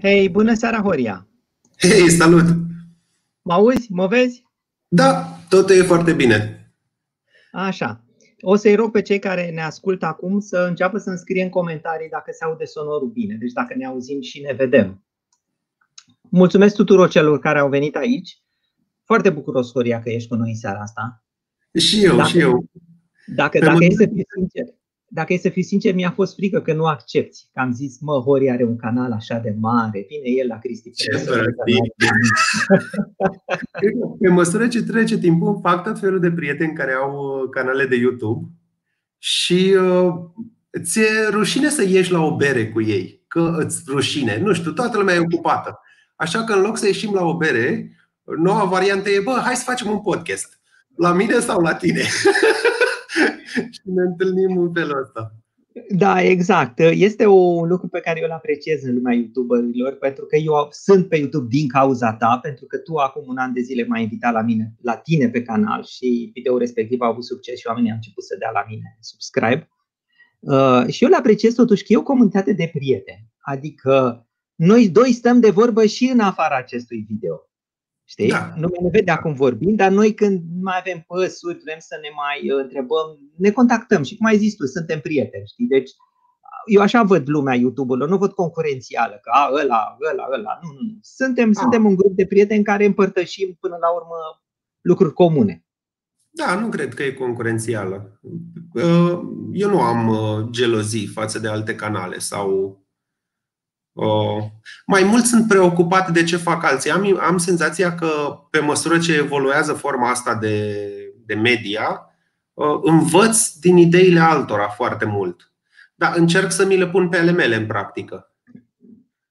Hei, bună seara, Horia! Hei, salut! Mă auzi? Mă vezi? Da, totul e foarte bine. Așa. O să-i rog pe cei care ne ascultă acum să înceapă să înscrie în comentarii dacă se aude sonorul bine, deci dacă ne auzim și ne vedem. Mulțumesc tuturor celor care au venit aici. Foarte bucuros, Horia, că ești cu noi în seara asta. Și eu, Dacă- și eu. Dacă, dacă e să fiu sincer, dacă e să fiu sincer, mi-a fost frică că nu accepti. Că am zis, mă, Horia are un canal așa de mare, vine el la Cristi. Ce Perez, prostii. Cred că Pe măsură ce trece timpul, fac tot felul de prieteni care au uh, canale de YouTube și uh, ți-e rușine să ieși la o bere cu ei. Că îți rușine. Nu știu, toată lumea e ocupată. Așa că în loc să ieșim la o bere, noua variantă e, bă, hai să facem un podcast. La mine sau la tine? și ne întâlnim în felul ăsta. Da, exact. Este un lucru pe care eu îl apreciez în lumea YouTuberilor, pentru că eu sunt pe YouTube din cauza ta, pentru că tu acum un an de zile m-ai invitat la mine, la tine pe canal și video respectiv a avut succes și oamenii au început să dea la mine subscribe. Uh, și eu le apreciez totuși că e o comunitate de prieteni. Adică noi doi stăm de vorbă și în afara acestui video. Știi? Da. Nu ne vede acum vorbind, dar noi când mai avem păsuri, vrem să ne mai uh, întrebăm, ne contactăm și cum ai zis tu, suntem prieteni, știi? Deci eu așa văd lumea YouTube-urilor, nu văd concurențială, că a, ăla, ăla, ăla, nu, nu, nu. Suntem, suntem un grup de prieteni care împărtășim până la urmă lucruri comune. Da, nu cred că e concurențială. Uh, Eu nu am uh, gelozii față de alte canale sau. Uh, Mai mult sunt preocupat de ce fac alții. Am, am senzația că pe măsură ce evoluează forma asta de, de media, uh, învăț din ideile altora foarte mult. Dar încerc să mi le pun pe ale mele în practică.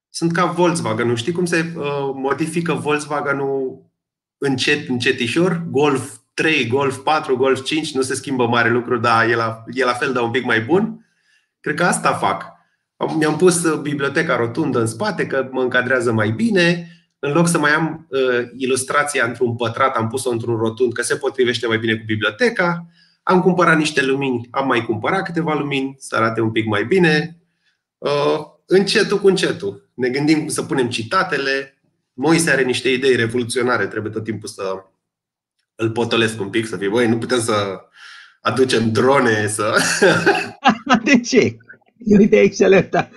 Sunt ca Volkswagen. Nu știi cum se uh, modifică Volkswagen-ul încet, încetișor? Golf 3, Golf 4, Golf 5, nu se schimbă mare lucru, dar e la, e la fel, dar un pic mai bun. Cred că asta fac. Am- Mi-am pus uh, biblioteca rotundă în spate, că mă încadrează mai bine. În loc să mai am uh, ilustrația într-un pătrat, am pus-o într-un rotund, că se potrivește mai bine cu biblioteca. Am cumpărat niște lumini, am mai cumpărat câteva lumini, să arate un pic mai bine. Uh, încetul cu încetul. Ne gândim cum să punem citatele. Moise are niște idei revoluționare, trebuie tot timpul să îl potolesc un pic, să fie, băi, nu putem să aducem drone, să... De ce? E o idee excelentă.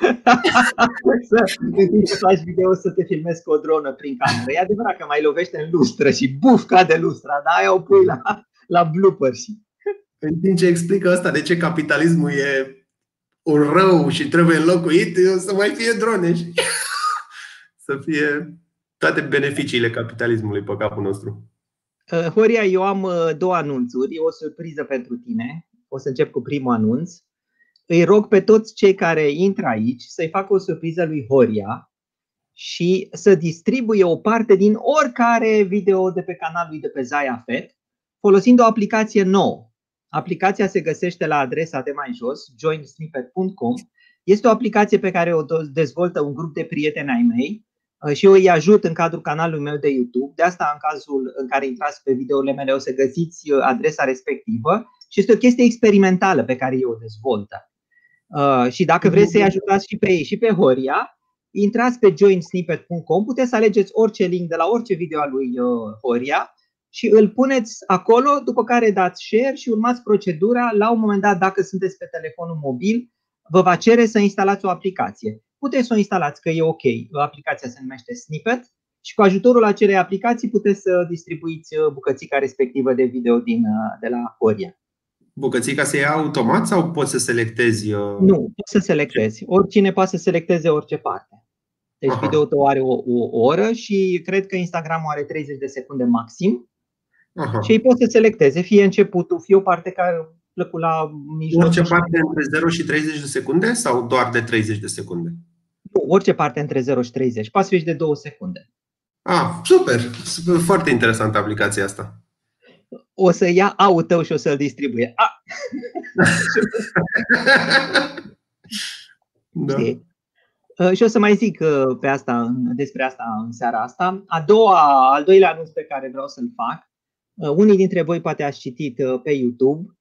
să, în timp ce faci video, să te filmezi cu o dronă prin cameră. E adevărat că mai lovește în lustră și buf cade lustra, dar aia o pui la, la bloopers. În timp ce explică asta de ce capitalismul e un rău și trebuie înlocuit, să mai fie drone și să fie toate beneficiile capitalismului pe capul nostru. Uh, Horia, eu am uh, două anunțuri. E o surpriză pentru tine. O să încep cu primul anunț. Îi rog pe toți cei care intră aici să-i facă o surpriză lui Horia și să distribuie o parte din oricare video de pe canalul lui de pe Zaya Fet folosind o aplicație nouă. Aplicația se găsește la adresa de mai jos, joinsnippet.com. Este o aplicație pe care o dezvoltă un grup de prieteni ai mei uh, și eu îi ajut în cadrul canalului meu de YouTube. De asta, în cazul în care intrați pe videourile mele, o să găsiți uh, adresa respectivă și este o chestie experimentală pe care eu o dezvoltă. Uh, și dacă vreți să-i ajutați și pe ei și pe Horia, intrați pe joinsnippet.com, puteți să alegeți orice link de la orice video al lui uh, Horia și îl puneți acolo, după care dați share și urmați procedura. La un moment dat, dacă sunteți pe telefonul mobil, vă va cere să instalați o aplicație. Puteți să o instalați, că e ok. Aplicația se numește Snippet și cu ajutorul acelei aplicații puteți să distribuiți uh, bucățica respectivă de video din, uh, de la Horia. Bucățica se ia automat sau poți să selectezi? uh, Nu, poți să selectezi. Oricine poate să selecteze orice parte. Deci Aha. video tău are o, o oră și cred că Instagram are 30 de secunde maxim Aha. și ei pot să selecteze fie începutul, fie o parte care a plăcut la mijloc. Orice și- parte între 0 și 30 de secunde sau doar de 30 de secunde? Nu, orice parte între 0 și 30. Poate să fie și de 2 secunde. Ah, super! Super, Foarte interesantă aplicația asta. O să ia au tău și o să-l distribuie. A, da. știi? Uh, Și o să mai zic uh, pe asta, în- despre asta în seara asta. A doua, al doilea anunț pe care vreau să-l fac, uh, unii dintre voi poate ați citit uh, pe YouTube,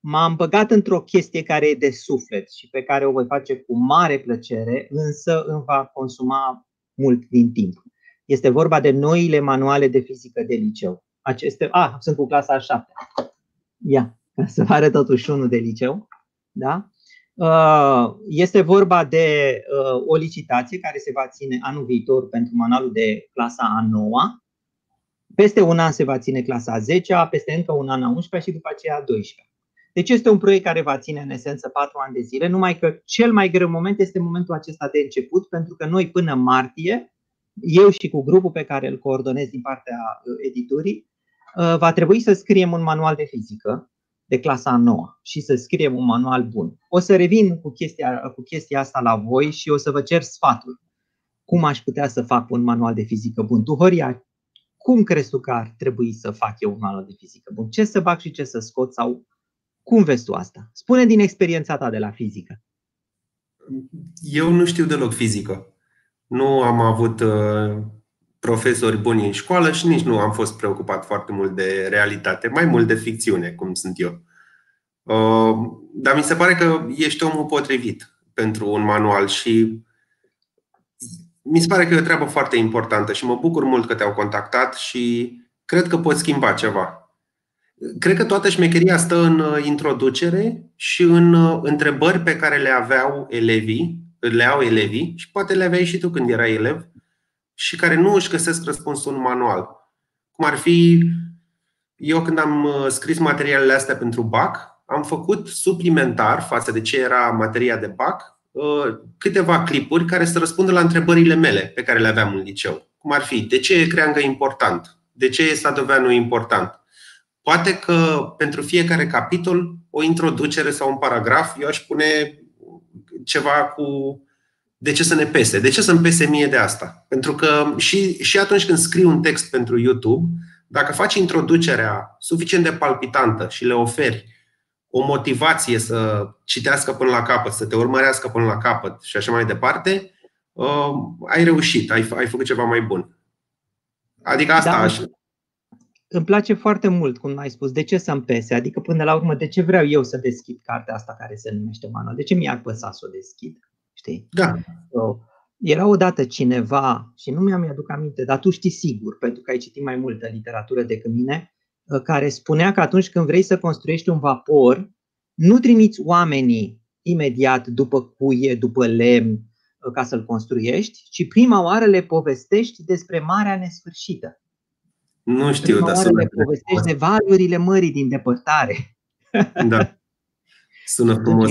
m-am băgat într-o chestie care e de suflet și pe care o voi face cu mare plăcere, însă îmi va consuma mult din timp. Este vorba de noile manuale de fizică de liceu. Aceste, a, ah, sunt cu clasa a șaptea. Ia, ca să vă arăt totuși unul de liceu. Da? Uh, este vorba de uh, o licitație care se va ține anul viitor pentru manualul de clasa a 9 peste un an se va ține clasa a 10 peste încă un an a 11 și după aceea a 12 Deci este un proiect care va ține în esență 4 ani de zile, numai că cel mai greu moment este momentul acesta de început, pentru că noi până martie, eu și cu grupul pe care îl coordonez din partea uh, editurii, va trebui să scriem un manual de fizică de clasa a noua și să scriem un manual bun. O să revin cu chestia, cu chestia asta la voi și o să vă cer sfatul. Cum aș putea să fac un manual de fizică bun? Tu, Horia, cum crezi tu că ar trebui să fac eu un manual de fizică bun? Ce să bag și ce să scot? Sau cum vezi tu asta? Spune din experiența ta de la fizică. Eu nu știu deloc fizică. Nu am avut uh, profesori buni în școală și nici nu am fost preocupat foarte mult de realitate, mai mult de ficțiune, cum sunt eu. Uh, dar mi se pare că ești omul potrivit pentru un manual și mi se pare că e o treabă foarte importantă și mă bucur mult că te-au contactat și cred că poți schimba ceva. Cred că toată șmecheria stă în uh, introducere și în uh, întrebări pe care le aveau elevii, le au elevii și poate le aveai și tu când erai elev și care nu își găsesc răspunsul în manual. Cum ar fi, eu când am uh, scris materialele astea pentru BAC, am făcut suplimentar față de ce era materia de BAC, Uh, câteva clipuri care să răspundă la întrebările mele pe care le aveam în liceu. Cum ar fi, de ce e creangă important? De ce e sadoveanul important? Poate că pentru fiecare capitol, o introducere sau un paragraf, eu aș pune ceva cu de ce să ne pese? De ce să-mi pese mie de asta? Pentru că și, și atunci când scriu un text pentru YouTube, dacă faci introducerea suficient de palpitantă și le oferi o motivație să citească până la capăt, să te urmărească până la capăt și așa mai departe, uh, ai reușit, ai, ai făcut ceva mai bun. Adică asta da, aș... Îmi place foarte mult, cum ai spus, de ce să-mi pese? Adică, până la urmă, de ce vreau eu să deschid cartea asta care se numește manual? De ce mi-ar păsa să o deschid? Știi? Da. So, era odată cineva, și nu mi-am aduc aminte, dar tu știi sigur, pentru că ai citit mai multă literatură decât mine, Uh, care spunea că atunci când vrei să construiești un vapor, nu trimiți oamenii imediat după cuie, după lemn, uh, ca să-l construiești, ci prima oară le povestești despre marea nesfârșită. Nu știu, prima dar oară le povestești de valurile mării din depărtare. Da. Sună frumos,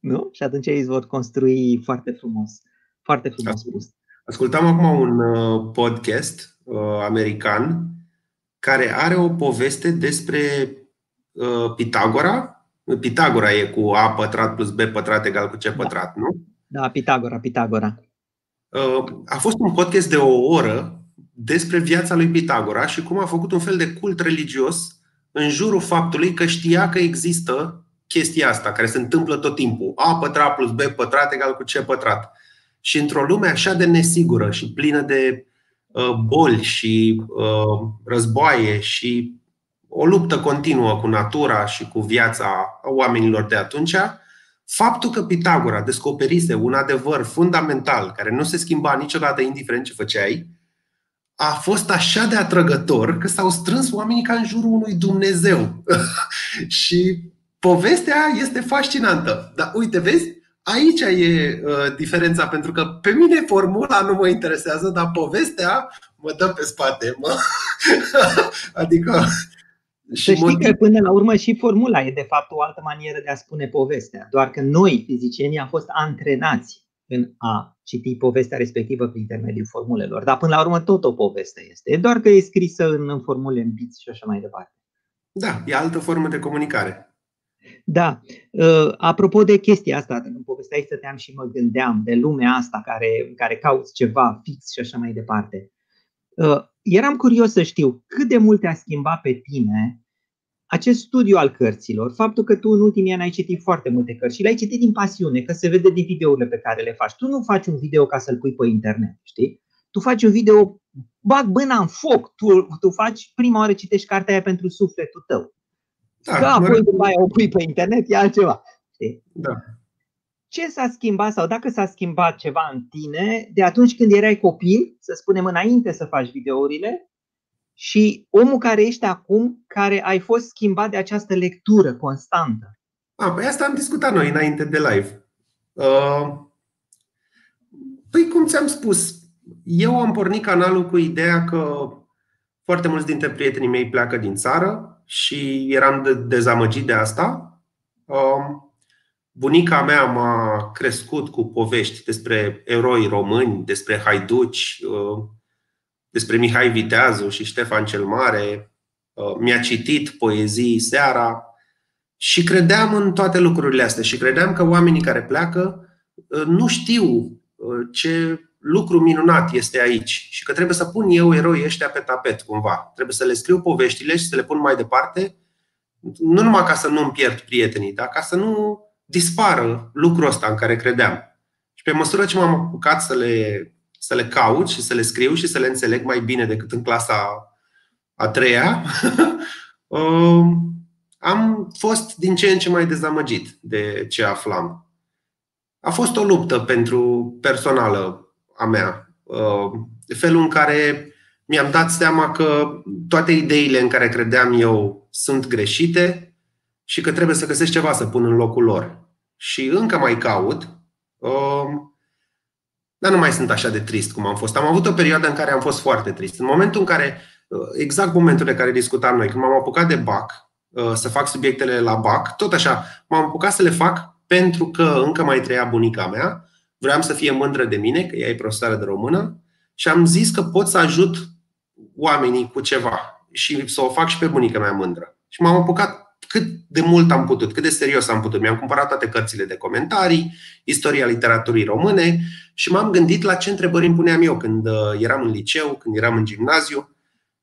Nu? Și atunci ei vor construi foarte frumos. Foarte frumos spus. Ascultam acum un uh, podcast uh, american care are o poveste despre uh, Pitagora. Pitagora e cu A pătrat plus B pătrat egal cu C da. pătrat, nu? Da, Pitagora, Pitagora. Uh, a fost un podcast de o oră despre viața lui Pitagora și cum a făcut un fel de cult religios în jurul faptului că știa că există chestia asta care se întâmplă tot timpul. A pătrat plus B pătrat egal cu C pătrat. Și într-o lume așa de nesigură și plină de Uh, boli și uh, războaie și o luptă continuă cu natura și cu viața oamenilor de atunci, faptul că Pitagora descoperise un adevăr fundamental care nu se schimba niciodată indiferent ce făceai, a fost așa de atrăgător că s-au strâns oamenii ca în jurul unui Dumnezeu. și povestea este fascinantă. Dar uite, vezi, aici e uh, diferența, pentru că pe mine formula nu mă interesează, dar povestea mă dă pe spate. Mă. adică. Și să știi motiv... că până la urmă și formula e de fapt o altă manieră de a spune povestea. Doar că noi, fizicienii, am fost antrenați în a citi povestea respectivă prin intermediul formulelor. Dar până la urmă tot o poveste este. E doar că e scrisă în, în formule, în biți și așa mai departe. Da, e altă formă de comunicare. Da. Uh, apropo de chestia asta, în povesteai stăteam și mă gândeam de lumea asta care, care cauți ceva fix și așa mai departe. Uh, eram curios să știu cât de mult a schimbat pe tine acest studiu al cărților, faptul că tu în ultimii ani ai citit foarte multe cărți și le-ai citit din pasiune, că se vede din videourile pe care le faci. Tu nu faci un video ca să-l pui pe internet, știi? Tu faci un video, bag bâna în foc, tu, tu faci, prima oară citești cartea aia pentru sufletul tău. Da, că apoi după aia o pui pe internet, e altceva. Da. ce s-a schimbat sau dacă s-a schimbat ceva în tine de atunci când erai copil, să spunem înainte să faci videourile, și omul care ești acum, care ai fost schimbat de această lectură constantă. A, păi asta am discutat noi înainte de live. Uh, păi cum ți-am spus, eu am pornit canalul cu ideea că foarte mulți dintre prietenii mei pleacă din țară și eram de, dezamăgit de asta. Uh, Bunica mea m-a crescut cu povești despre eroi români, despre haiduci, uh, despre Mihai Viteazu și Ștefan cel Mare. Uh, mi-a citit poezii seara și credeam în toate lucrurile astea și credeam că oamenii care pleacă uh, nu știu ce lucru minunat este aici și că trebuie să pun eu eroi ăștia pe tapet cumva. Trebuie să le scriu poveștile și să le pun mai departe, nu numai ca să nu îmi pierd prietenii, dar ca să nu dispară lucrul ăsta în care credeam. Și pe măsură ce m-am apucat să le, să le caut și să le scriu și să le înțeleg mai bine decât în clasa a treia, um, am fost din ce în ce mai dezamăgit de ce aflam. A fost o luptă pentru personală a mea. Um, felul în care mi-am dat seama că toate ideile în care credeam eu sunt greșite și că trebuie să găsesc ceva să pun în locul lor. Și încă mai caut, um, dar nu mai sunt așa de trist cum am fost. Am avut o perioadă în care am fost foarte trist. În momentul în care, uh, exact momentul de care discutam noi, când m-am apucat de BAC, uh, să fac subiectele la BAC, tot așa, m-am apucat să le fac pentru că încă mai trăia bunica mea, vreau să fie mândră de mine, că ea e profesoară de română, și am zis că pot să ajut oamenii cu ceva și să o fac și pe bunica mea mândră. Și m-am apucat cât de mult am putut, cât de serios am putut. Mi-am cumpărat toate cărțile de comentarii, istoria literaturii române și m-am gândit la ce întrebări îmi puneam eu când uh, eram în liceu, când eram în gimnaziu.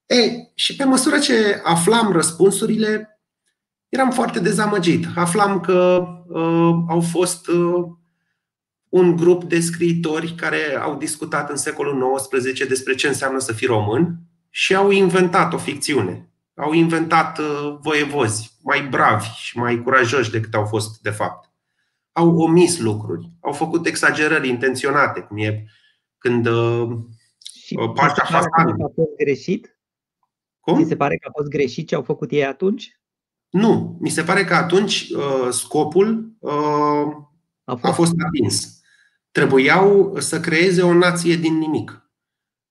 E, și pe măsură ce aflam răspunsurile, eram foarte dezamăgit. Aflam că uh, au fost uh, un grup de scriitori care au discutat în secolul XIX despre ce înseamnă să fii român și au inventat o ficțiune au inventat uh, voievozi mai bravi și mai curajoși decât au fost de fapt. Au omis lucruri, au făcut exagerări intenționate, cum e când uh, și uh, Pașa Hasan. a fost greșit? Cum? Mi se pare că a fost greșit ce au făcut ei atunci? Nu, mi se pare că atunci uh, scopul uh, a, fost. a fost atins. Trebuiau să creeze o nație din nimic.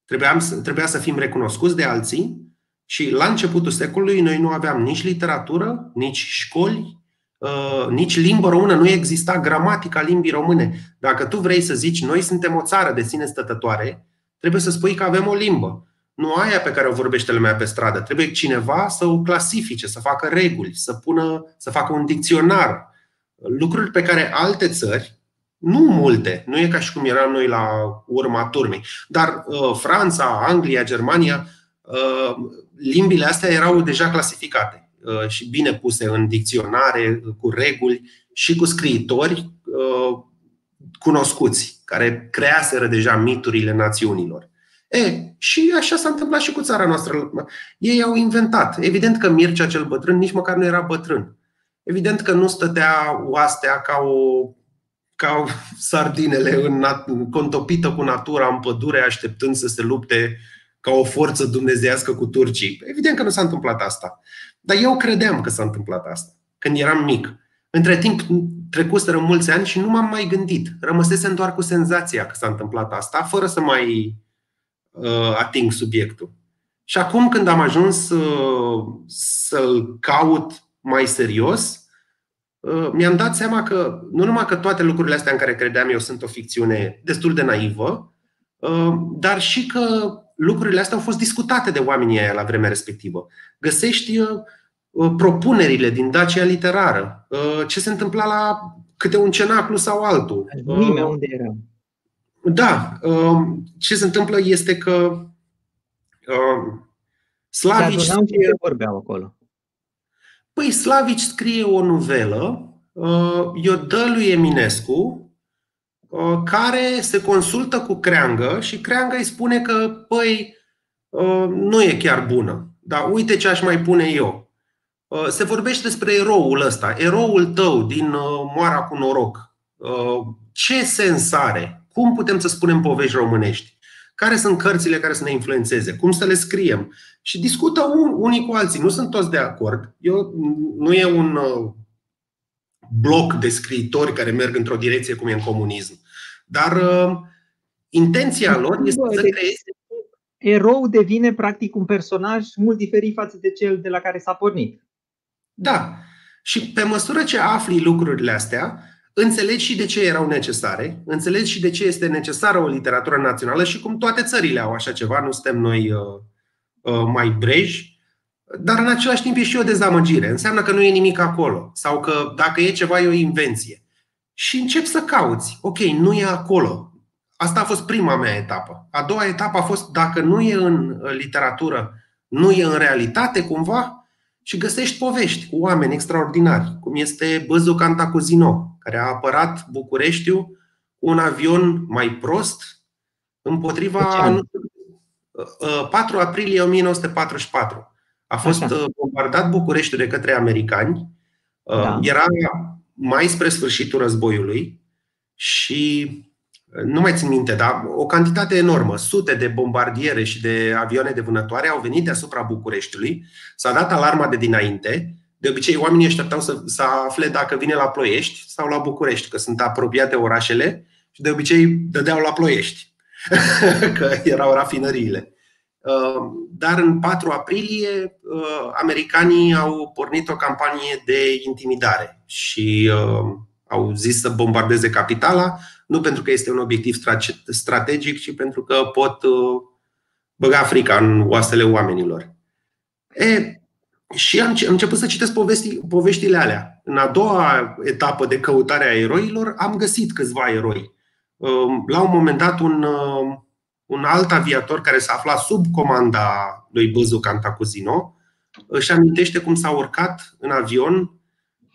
Trebuia, trebuia să fim recunoscuți de alții și la începutul secolului noi nu aveam nici literatură, nici școli, uh, nici limbă română, nu exista gramatica limbii române. Dacă tu vrei să zici noi suntem o țară de sine stătătoare, trebuie să spui că avem o limbă. Nu aia pe care o vorbește lumea pe stradă. Trebuie cineva să o clasifice, să facă reguli, să, pună, să facă un dicționar. Lucruri pe care alte țări, nu multe, nu e ca și cum eram noi la urma turmei, dar uh, Franța, Anglia, Germania Uh, limbile astea erau deja clasificate uh, și bine puse în dicționare, cu reguli și cu scriitori uh, cunoscuți, care creaseră deja miturile națiunilor. E, și așa s-a întâmplat și cu țara noastră. Ei au inventat. Evident că Mircea cel bătrân nici măcar nu era bătrân. Evident că nu stătea oastea ca o ca sardinele în, contopită cu natura în pădure, așteptând să se lupte ca o forță dumnezească cu turcii. Evident că nu s-a întâmplat asta. Dar eu credeam că s-a întâmplat asta, când eram mic. Între timp trecuseră mulți ani și nu m-am mai gândit. Rămăsesem doar cu senzația că s-a întâmplat asta, fără să mai uh, ating subiectul. Și acum când am ajuns uh, să-l caut mai serios, uh, mi-am dat seama că nu numai că toate lucrurile astea în care credeam eu sunt o ficțiune destul de naivă, uh, dar și că lucrurile astea au fost discutate de oamenii aia la vremea respectivă. Găsești uh, uh, propunerile din Dacia literară, uh, ce se întâmpla la câte un cenaclu sau altul. Nimeni unde era. Da. Ce se întâmplă este că Slavici scrie... vorbeau acolo. Păi Slavici scrie o novelă, i-o dă lui Eminescu Uh, care se consultă cu Creangă și Creangă îi spune că, păi, uh, nu e chiar bună. Dar uite ce aș mai pune eu. Uh, se vorbește despre eroul ăsta, eroul tău din Moara cu noroc. ce sens are? Cum putem să spunem povești românești? Care sunt cărțile care să ne influențeze? Cum să le scriem? Și discută unii cu alții. Nu sunt toți de acord. Eu, nu e un bloc de scriitori care merg într-o direcție cum e în comunism. Dar intenția lor este să creeze erou devine practic un personaj mult diferit față de cel de la care s-a pornit. Da. Și pe măsură ce afli lucrurile astea, înțelegi și de ce erau necesare, înțelegi și de ce este necesară o literatură națională și cum toate țările au așa ceva, nu suntem noi uh, uh, Uh, mai brej, dar în același timp e și o dezamăgire. Înseamnă că nu e nimic acolo sau că dacă e ceva e o invenție. Și încep să cauți. Ok, nu e acolo. Asta a fost prima mea etapă. A doua etapă a fost dacă nu e în uh, literatură, nu e în realitate cumva și găsești povești cu oameni extraordinari, cum este Băzu Cantacuzino, care a apărat Bucureștiu cu un avion mai prost împotriva nu Uh, uh, 4 aprilie 1944. A fost Așa. Uh, bombardat Bucureștiul de către americani. Da. Era mai spre sfârșitul războiului și nu mai țin minte, dar o cantitate enormă, sute de bombardiere și de avioane de vânătoare au venit deasupra Bucureștiului, s-a dat alarma de dinainte, de obicei oamenii așteptau să, să afle dacă vine la Ploiești sau la București, că sunt apropiate orașele și de obicei dădeau la Ploiești. că erau rafinăriile. Uh, dar în 4 aprilie, uh, americanii au pornit o campanie de intimidare și uh, au zis să bombardeze capitala, nu pentru că este un obiectiv strategic, ci pentru că pot uh, băga frica în oasele oamenilor. E, și am început să citesc povesti, poveștile alea. În a doua etapă de căutare a eroilor am găsit câțiva eroi. Um, la un moment dat, un, uh, un alt aviator care s-a aflat sub comanda lui Băzu Cantacuzino își amintește cum s-a urcat în avion,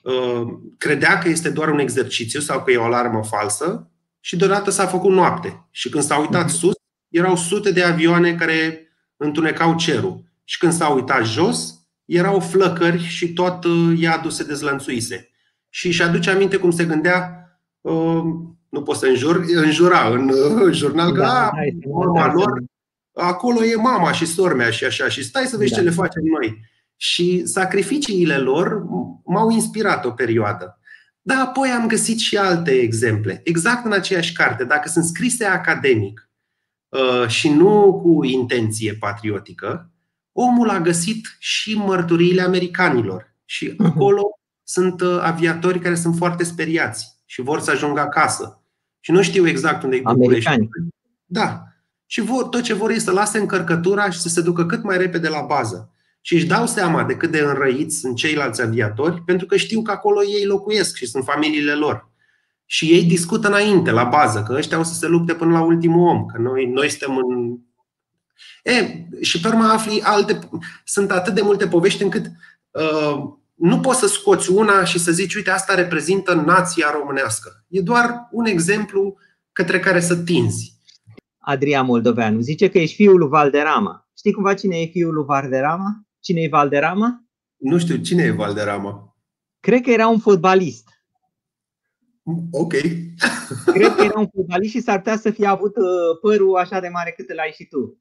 uh, credea că este doar un exercițiu sau că e o alarmă falsă și deodată s-a făcut noapte. Și când s-a uitat mhm. sus, erau sute de avioane care întunecau cerul. Și când s-a uitat jos, erau flăcări și tot uh, iadul se dezlănțuise. Și își aduce aminte cum se gândea, uh, nu pot să înjur, înjura în uh, jurnal, că da, a, mama lor, acolo e mama și sormea și așa, și stai să vezi da. ce le facem noi. Și sacrificiile lor m-au inspirat o perioadă. Dar apoi am găsit și alte exemple, exact în aceeași carte. Dacă sunt scrise academic uh, și nu cu intenție patriotică, omul a găsit și mărturiile americanilor. Și mhm. acolo sunt uh, aviatori care sunt foarte speriați și vor să ajungă acasă. Și nu știu exact unde e București. Da. Și vor, tot ce vor e să lase încărcătura și să se ducă cât mai repede la bază și își dau seama de cât de înrăiți sunt ceilalți aviatori, pentru că știu că acolo ei locuiesc și sunt familiile lor. Și ei discută înainte, la bază, că ăștia o să se lupte până la ultimul om, că noi, noi suntem în. E, și pe urmă afli alte. Sunt atât de multe povești încât uh, nu poți să scoți una și să zici, uite, asta reprezintă nația românească. E doar un exemplu către care să tinzi. Adrian Moldoveanu zice că ești fiul lui Valderama. Știi cumva cine e fiul lui Valderama? Cine e Valderama? Nu știu, cine e Valderama? Cred că era un fotbalist. Ok. Cred că era un fotbalist și s-ar putea să fie avut uh, părul așa de mare cât îl ai și tu.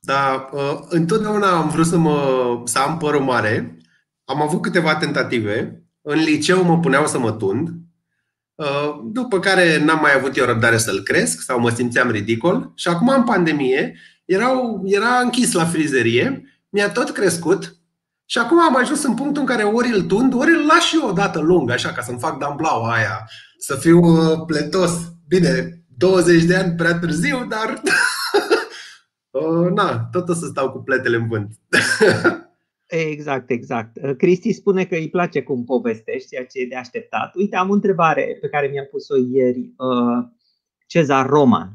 Da, uh, întotdeauna am vrut să, mă, să am părul mare. Am avut câteva tentative. În liceu mă puneau să mă tund. Uh, după care n-am mai avut eu răbdare să-l cresc sau mă simțeam ridicol. Și acum, în pandemie, erau, era închis la frizerie mi-a tot crescut și acum am ajuns în punctul în care ori îl tund, ori îl las și eu o dată lung, așa, ca să-mi fac damblaua aia, să fiu uh, pletos. Bine, 20 de ani prea târziu, dar uh, na, tot o să stau cu pletele în vânt. Exact, exact. Uh, Cristi spune că îi place cum povestești, ceea ce e de așteptat. Uite, am o întrebare pe care mi-a pus-o ieri Cezar Roman.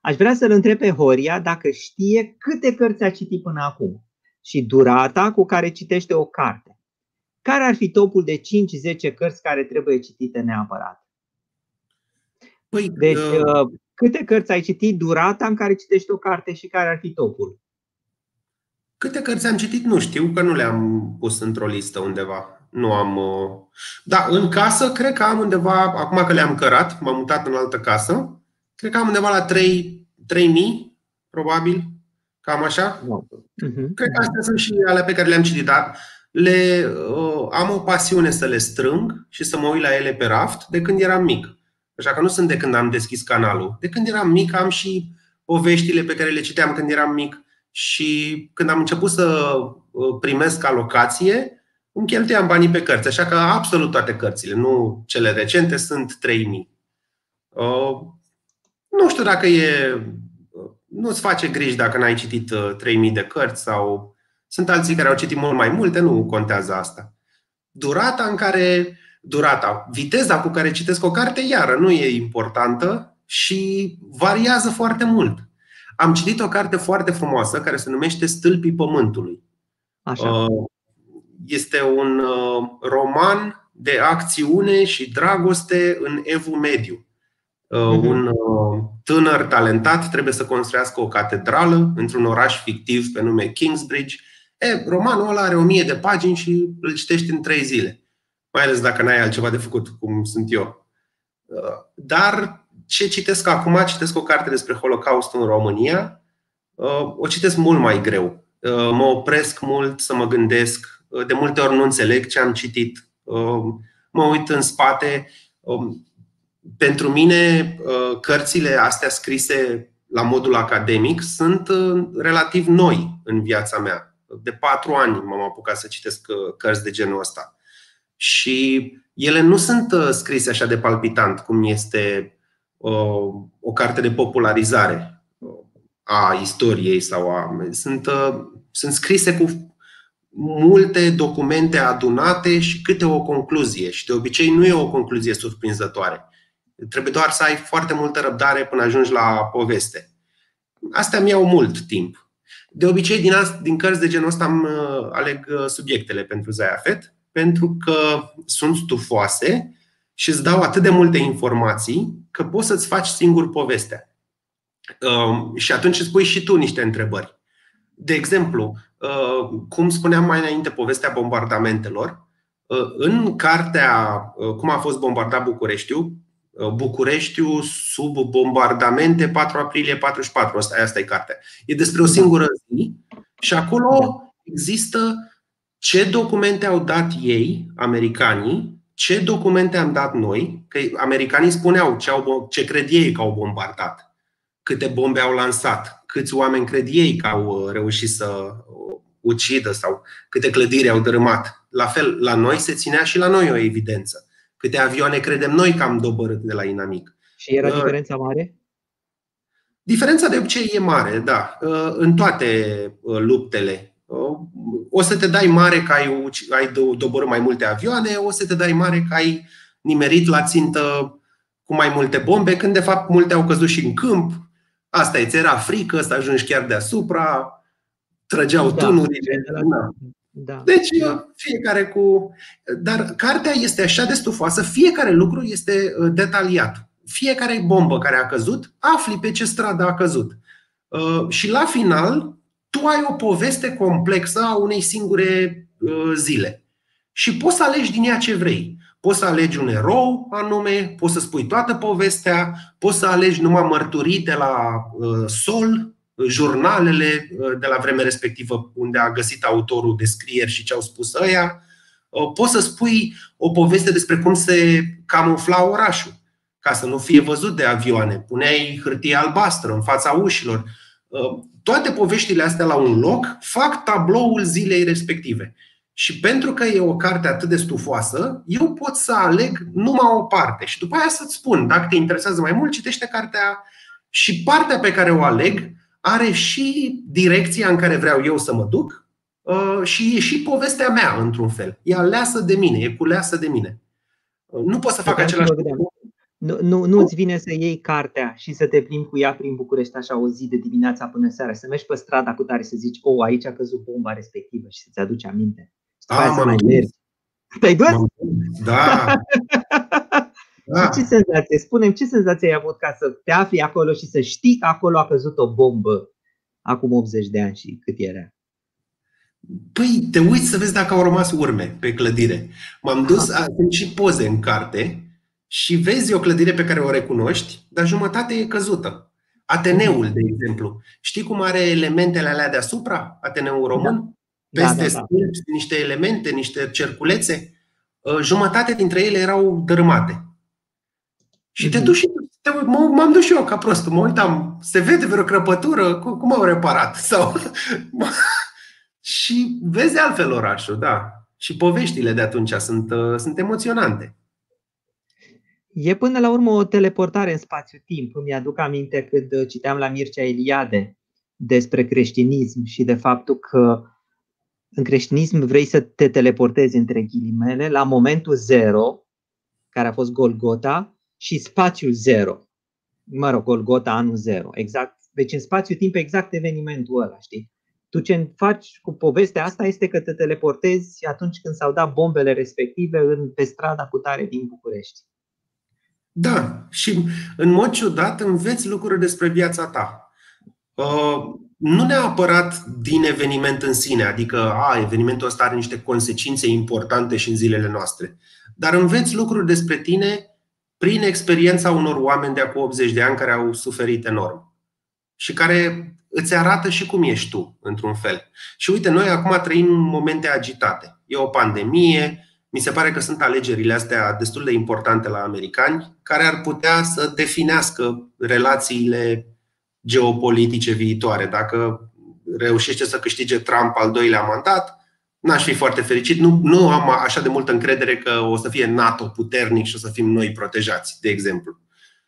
Aș vrea să-l întreb pe Horia dacă știe câte cărți a citit până acum și durata cu care citește o carte. Care ar fi topul de 5-10 cărți care trebuie citite neapărat? Păi, deci, uh... uh câte cărți ai citit, durata în care citești o carte și care ar fi topul? Câte cărți am citit nu știu, că nu le-am pus într-o listă undeva. nu am. Uh, da, în casă, cred că am undeva, acum că le-am cărat, m-am mutat în altă casă, cred că am undeva la 3, 3000, probabil, cam așa. Uh-huh. Cred că astea sunt și ale pe care le-am citit, dar le, uh, am o pasiune să le strâng și să mă uit la ele pe raft de când eram mic. Așa că nu sunt de când am deschis canalul. De când eram mic am și poveștile pe care le citeam când eram mic și când am început să uh, primesc alocație, îmi cheltuiam banii pe cărți. Așa că absolut toate cărțile, nu cele recente, sunt 3000. Uh, nu știu dacă e. Uh, nu-ți face griji dacă n-ai citit 3000 de cărți sau. Sunt alții care au citit mult mai multe, nu contează asta. Durata în care. Durata, viteza cu care citesc o carte, iară, nu e importantă și variază foarte mult. Am citit o carte foarte frumoasă care se numește Stâlpii Pământului. Așa. Uh, este un uh, roman de acțiune și dragoste în evul mediu. Uh-huh. Un tânăr talentat trebuie să construiască o catedrală într-un oraș fictiv pe nume Kingsbridge. E, romanul ăla are o mie de pagini și îl citești în trei zile. Mai ales dacă n-ai altceva de făcut, cum sunt eu. Dar ce citesc acum, citesc o carte despre Holocaust în România, uh, o citesc mult mai greu. Uh, mă opresc mult să mă gândesc, uh, de multe ori nu înțeleg ce am citit, mă uit în spate. Um, pentru mine, cărțile astea scrise la modul academic sunt relativ noi în viața mea. De patru ani m-am apucat să citesc cărți de genul ăsta. Și ele nu sunt scrise așa de palpitant cum este o carte de popularizare a istoriei sau a. Sunt, uh, sunt scrise cu multe documente adunate și câte o concluzie. Și de obicei nu e o concluzie surprinzătoare. Trebuie doar să ai foarte multă răbdare până ajungi la poveste. Astea mi iau mult timp. De obicei, din, ast- din cărți de genul ăsta am, uh, aleg uh, subiectele pentru Zayafet, pentru că sunt stufoase și îți dau atât de multe informații că poți să-ți faci singur povestea. Um, și atunci îți pui și tu niște întrebări. De exemplu, uh, cum spuneam mai înainte povestea bombardamentelor, uh, în cartea uh, Cum a fost bombardat Bucureștiul, Bucureștiul sub bombardamente 4 aprilie 44, asta, asta e cartea. E despre o singură zi și acolo există ce documente au dat ei, americanii, ce documente am dat noi, că americanii spuneau ce, au, ce cred ei că au bombardat, câte bombe au lansat, câți oameni cred ei că au uh, reușit să uh, ucidă sau câte clădiri au dărâmat. La fel, la noi se ținea și la noi o evidență. Câte avioane credem noi că am dobărât de la inamic. Și era uh, diferența mare? Diferența de obicei e mare, da. În toate luptele o să te dai mare că ai, ai doborât mai multe avioane, o să te dai mare că ai nimerit la țintă cu mai multe bombe, când de fapt multe au căzut și în câmp. Asta e, ți era frică să ajungi chiar deasupra, trăgeau da, tunurile. Da. Da, deci da. fiecare cu. Dar cartea este așa de stufoasă, fiecare lucru este uh, detaliat. Fiecare bombă care a căzut, afli pe ce stradă a căzut. Uh, și la final, tu ai o poveste complexă a unei singure uh, zile. Și poți să alegi din ea ce vrei. Poți să alegi un erou anume, poți să spui toată povestea, poți să alegi numai mărturii de la uh, sol, jurnalele uh, de la vremea respectivă unde a găsit autorul descrieri și ce au spus ăia. Poți să spui o poveste despre cum se camufla orașul, ca să nu fie văzut de avioane. Puneai hârtie albastră în fața ușilor toate poveștile astea la un loc fac tabloul zilei respective. Și pentru că e o carte atât de stufoasă, eu pot să aleg numai o parte. Și după aia să-ți spun, dacă te interesează mai mult, citește cartea și partea pe care o aleg are și direcția în care vreau eu să mă duc uh, și e și povestea mea, într-un fel. E aleasă de mine, e culeasă de mine. Uh, nu pot să fac același lucru nu, nu, nu-ți vine să iei cartea și să te plimbi cu ea prin București așa o zi de dimineața până seara, să mergi pe strada cu tare să zici, oh, aici a căzut bomba respectivă și să-ți aduci aminte. Da, să mai mergi. Te-ai dus? Da. da. Ce senzație? Spune-mi, ce senzație ai avut ca să te afli acolo și să știi că acolo a căzut o bombă acum 80 de ani și cât era? Păi, te uiți să vezi dacă au rămas urme pe clădire. M-am dus, a, sunt și poze în carte și vezi o clădire pe care o recunoști, dar jumătate e căzută. Ateneul, de exemplu. Știi cum are elementele alea deasupra? Ateneul român? Da. Peste da, da, da. niște elemente, niște cerculețe. Uh, jumătate dintre ele erau dărâmate. Și te mhm. duci și te, m-am dus și eu ca prostul, mă uitam, se vede vreo crăpătură, cum, cum au reparat? Sau... și vezi altfel orașul, da. Și poveștile de atunci sunt, uh, sunt emoționante. E până la urmă o teleportare în spațiu-timp. Îmi aduc aminte când uh, citeam la Mircea Eliade despre creștinism și de faptul că în creștinism vrei să te teleportezi între ghilimele la momentul zero, care a fost Golgota, și spațiul zero. Mă rog, Golgota anul zero. Exact. Deci în spațiu-timp exact evenimentul ăla, știi? Tu ce faci cu povestea asta este că te teleportezi atunci când s-au dat bombele respective în, pe strada cu tare din București. Da, și în mod ciudat înveți lucruri despre viața ta. Uh, nu neapărat din eveniment în sine, adică a, evenimentul ăsta are niște consecințe importante și în zilele noastre, dar înveți lucruri despre tine prin experiența unor oameni de acum 80 de ani care au suferit enorm și care îți arată și cum ești tu, într-un fel. Și uite, noi acum trăim momente agitate. E o pandemie, mi se pare că sunt alegerile astea destul de importante la americani, care ar putea să definească relațiile geopolitice viitoare. Dacă reușește să câștige Trump al doilea mandat, n-aș fi foarte fericit. Nu, nu am așa de multă încredere că o să fie NATO puternic și o să fim noi protejați, de exemplu.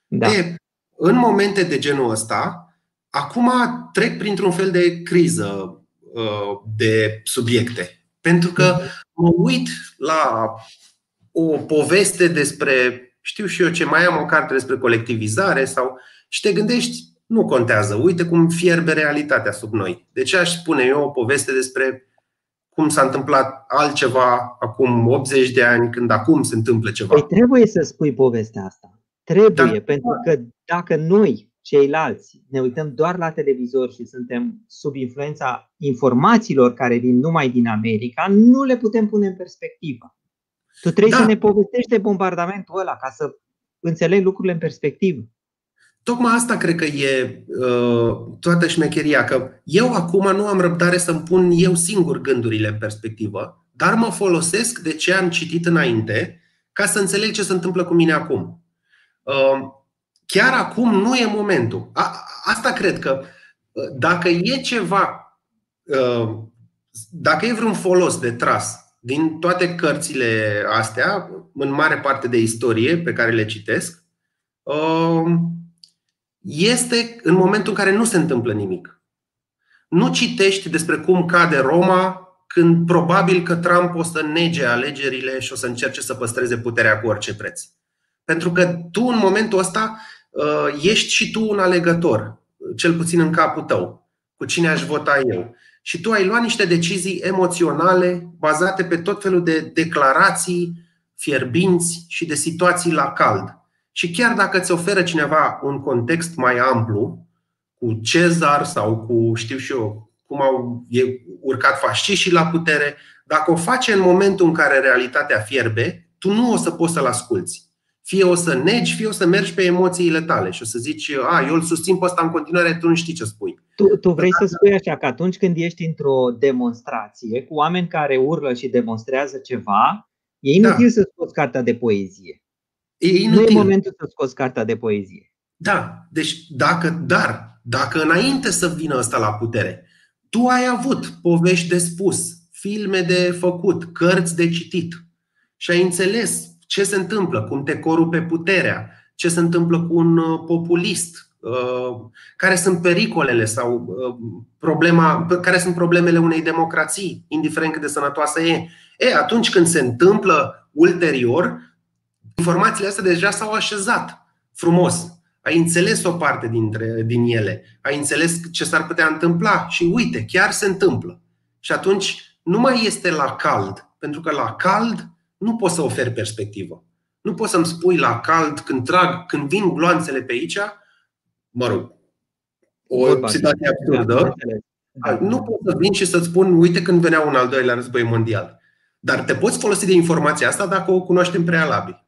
Da. E, în momente de genul ăsta, acum trec printr-un fel de criză uh, de subiecte. Pentru că mă uit la o poveste despre, știu și eu ce, mai am o carte despre colectivizare sau și te gândești, nu contează, uite cum fierbe realitatea sub noi. De ce aș spune eu o poveste despre cum s-a întâmplat altceva acum 80 de ani, când acum se întâmplă ceva? Păi trebuie să spui povestea asta. Trebuie, da. pentru că dacă noi ceilalți ne uităm doar la televizor și suntem sub influența informațiilor care vin numai din America, nu le putem pune în perspectivă. Tu trebuie da. să ne povestești de bombardamentul ăla ca să înțelegi lucrurile în perspectivă. Tocmai asta cred că e uh, toată șmecheria, că eu acum nu am răbdare să-mi pun eu singur gândurile în perspectivă, dar mă folosesc de ce am citit înainte ca să înțeleg ce se întâmplă cu mine acum. Uh, chiar acum nu e momentul. A, asta cred că uh, dacă e ceva, uh, dacă e vreun folos de tras din toate cărțile astea, în mare parte de istorie pe care le citesc, uh, este în momentul în care nu se întâmplă nimic. Nu citești despre cum cade Roma când probabil că Trump o să nege alegerile și o să încerce să păstreze puterea cu orice preț. Pentru că tu în momentul ăsta Uh, ești și tu un alegător, cel puțin în capul tău, cu cine aș vota eu. Și tu ai luat niște decizii emoționale bazate pe tot felul de declarații fierbinți și de situații la cald. Și chiar dacă îți oferă cineva un context mai amplu, cu Cezar sau cu, știu și eu, cum au urcat fasciștii la putere, dacă o face în momentul în care realitatea fierbe, tu nu o să poți să-l asculți. Fie o să negi, fie o să mergi pe emoțiile tale și o să zici, a, eu îl susțin pe ăsta în continuare, tu nu știi ce spui. Tu, tu vrei să spui așa că atunci când ești într-o demonstrație cu oameni care urlă și demonstrează ceva, e inutil da. să scoți cartea de poezie. E inutil. Nu e momentul să scoți cartea de poezie. Da, deci dacă, dar, dacă înainte să vină ăsta la putere, tu ai avut povești de spus, filme de făcut, cărți de citit și ai înțeles ce se întâmplă, cum te corupe puterea, ce se întâmplă cu un uh, populist, uh, care sunt pericolele sau uh, problema, care sunt problemele unei democrații, indiferent cât de sănătoasă e. E, atunci când se întâmplă ulterior, informațiile astea deja s-au așezat frumos. Ai înțeles o parte dintre, din ele, ai înțeles ce s-ar putea întâmpla și uite, chiar se întâmplă. Și atunci nu mai este la cald, pentru că la cald nu poți să oferi perspectivă. Nu poți să-mi spui la cald, când trag, când vin gloanțele pe aici, mă rog, o situație absurdă, Da. Nu pot să vin și să-ți spun, uite când venea un al doilea război mondial. Dar te poți folosi de informația asta dacă o cunoști în prealabil.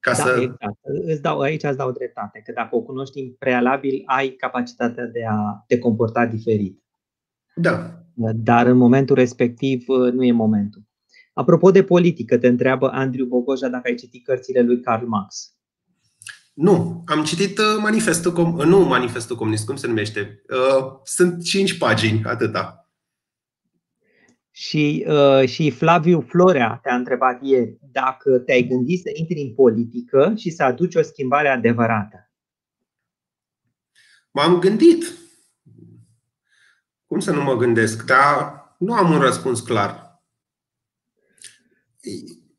Ca da, să... exact. Îți dau, aici îți dau dreptate, că dacă o cunoști în prealabil, ai capacitatea de a te comporta diferit. Da. Dar în momentul respectiv nu e momentul. Apropo de politică, te întreabă Andrew Bogoja dacă ai citit cărțile lui Karl Marx. Nu, am citit uh, manifestul, com- nu manifestul comunist, cum se numește? Uh, sunt cinci pagini, atâta. Și, uh, și Flaviu Florea te-a întrebat ieri dacă te-ai gândit să intri în politică și să aduci o schimbare adevărată. M-am gândit. Cum să nu mă gândesc? Dar nu am un răspuns clar.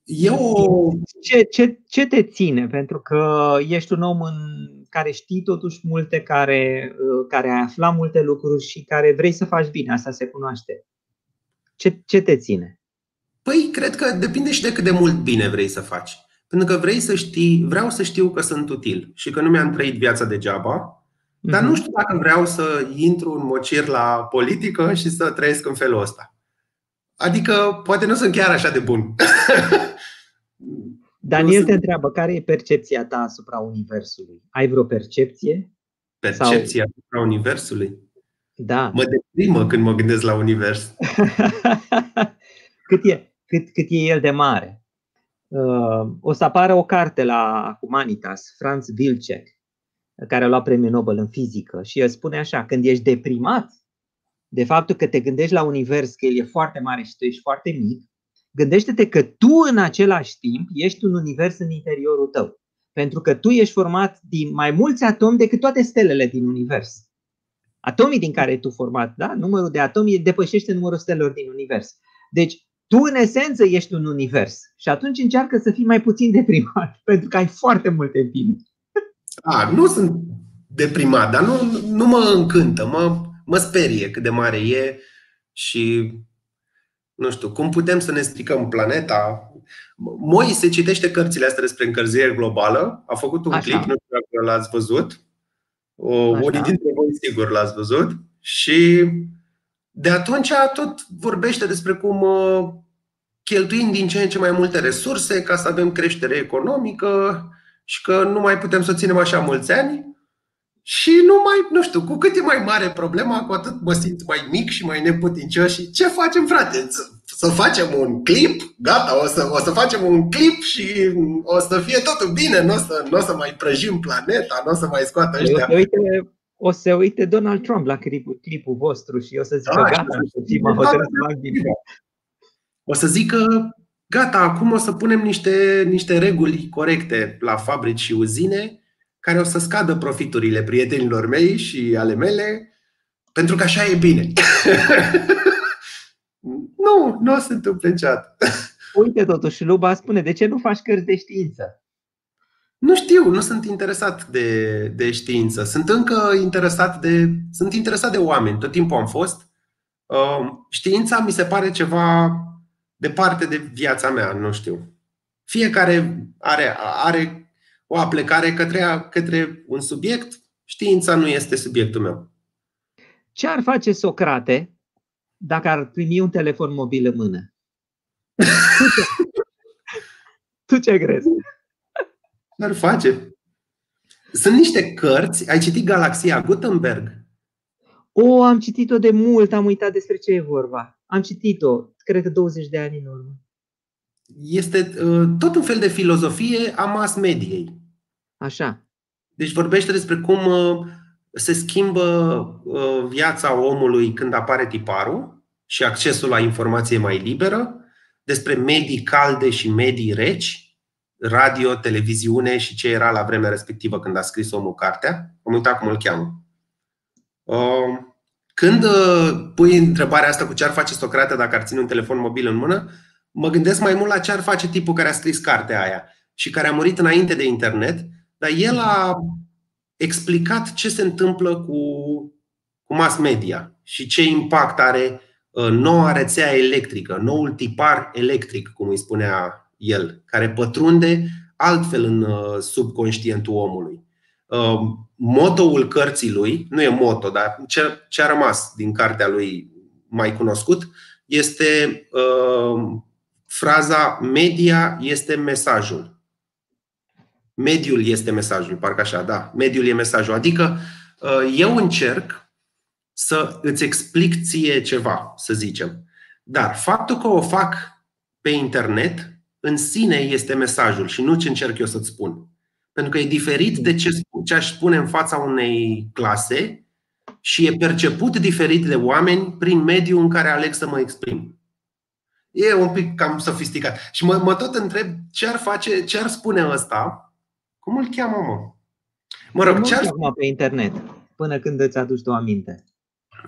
Eu... Ce, ce, ce te ține? Pentru că ești un om în care știi totuși multe, care, care ai aflat multe lucruri și care vrei să faci bine, asta se cunoaște. Ce, ce te ține? Păi, cred că depinde și de cât de mult bine vrei să faci. Pentru că vrei să știi, vreau să știu că sunt util și că nu mi-am trăit viața degeaba, dar nu mhm. știu dacă vreau să intru în mocir la politică și să trăiesc în felul ăsta. Adică, poate nu sunt chiar așa de bun. Daniel te întreabă, care e percepția ta asupra Universului? Ai vreo percepție? Percepția Sau... asupra Universului? Da. Mă deprimă când mă gândesc la Univers. cât, e, cât, cât e el de mare? Uh, o să apară o carte la Humanitas, Franz Wilczek, care a luat premiul Nobel în fizică și el spune așa, când ești deprimat de faptul că te gândești la univers, că el e foarte mare și tu ești foarte mic, gândește-te că tu în același timp ești un univers în interiorul tău. Pentru că tu ești format din mai mulți atomi decât toate stelele din univers. Atomii din care tu format, da? numărul de atomi depășește numărul stelelor din univers. Deci, tu în esență ești un univers și atunci încearcă să fii mai puțin deprimat, pentru că ai foarte multe bine. A, nu sunt deprimat, dar nu, nu mă încântă, mă, mă sperie cât de mare e și nu știu, cum putem să ne stricăm planeta? Moi se citește cărțile astea despre încălzire globală. A făcut un Așa. clip, nu știu dacă l-ați văzut. O, unii dintre voi sigur l-ați văzut. Și de atunci tot vorbește despre cum uh, cheltuim din ce în ce mai multe resurse ca să avem creștere economică și că nu mai putem să ținem așa mulți ani și nu mai, nu știu, cu cât e mai mare problema, cu atât mă simt mai mic și mai neputincios și ce facem, frate? Să facem un clip? Gata, o să, o să facem un clip și o să fie totul bine, nu o să, n-o să mai prăjim planeta, nu o să mai scoată ăștia. Uite, uite, o să uite Donald Trump la clipul, clipul vostru și o să zică, da, gata, mă bine. O să zică, gata, acum o să punem niște, niște reguli corecte la fabrici și uzine care o să scadă profiturile prietenilor mei și ale mele, pentru că așa e bine. nu, nu o să întâmple niciodată. Uite totuși, Luba spune, de ce nu faci cărți de știință? Nu știu, nu sunt interesat de, de știință. Sunt încă interesat de, sunt interesat de oameni, tot timpul am fost. Uh, știința mi se pare ceva departe de viața mea, nu știu. Fiecare are, are o aplecare către, către un subiect, știința nu este subiectul meu. Ce ar face Socrate dacă ar primi un telefon mobil în mână? tu ce crezi? Ce ar face? Sunt niște cărți. Ai citit Galaxia Gutenberg? O, am citit-o de mult, am uitat despre ce e vorba. Am citit-o, cred că 20 de ani în urmă este uh, tot un fel de filozofie a mass mediei. Așa. Deci vorbește despre cum uh, se schimbă uh, viața omului când apare tiparul și accesul la informație mai liberă, despre medii calde și medii reci, radio, televiziune și ce era la vremea respectivă când a scris omul cartea. Am uitat cum îl cheamă. Când pui întrebarea asta cu ce ar face Socrate dacă ar ține un telefon mobil în mână, mă gândesc mai mult la ce ar face tipul care a scris cartea aia și care a murit înainte de internet, dar el a explicat ce se întâmplă cu, cu mass media și ce impact are uh, noua rețea electrică, noul tipar electric, cum îi spunea el, care pătrunde altfel în uh, subconștientul omului. uh, motoul cărții lui, nu e moto, dar ce, ce a rămas din cartea lui mai cunoscut, este uh, fraza media este mesajul. Mediul este mesajul, parcă așa, da. Mediul e mesajul. Adică uh, eu încerc să îți explic ție ceva, să zicem. Dar faptul că o fac pe internet, în sine este mesajul și nu ce încerc eu să-ți spun. Pentru că e diferit de ce, ce aș spune în fața unei clase și e perceput diferit de oameni prin mediul în care aleg să mă exprim. E un pic cam sofisticat. Și mă, mă tot întreb ce ar face, ce ar spune ăsta. Cum îl cheamă, mă? Mă rog, ce ar spune pe internet, până când îți aduci tu aminte.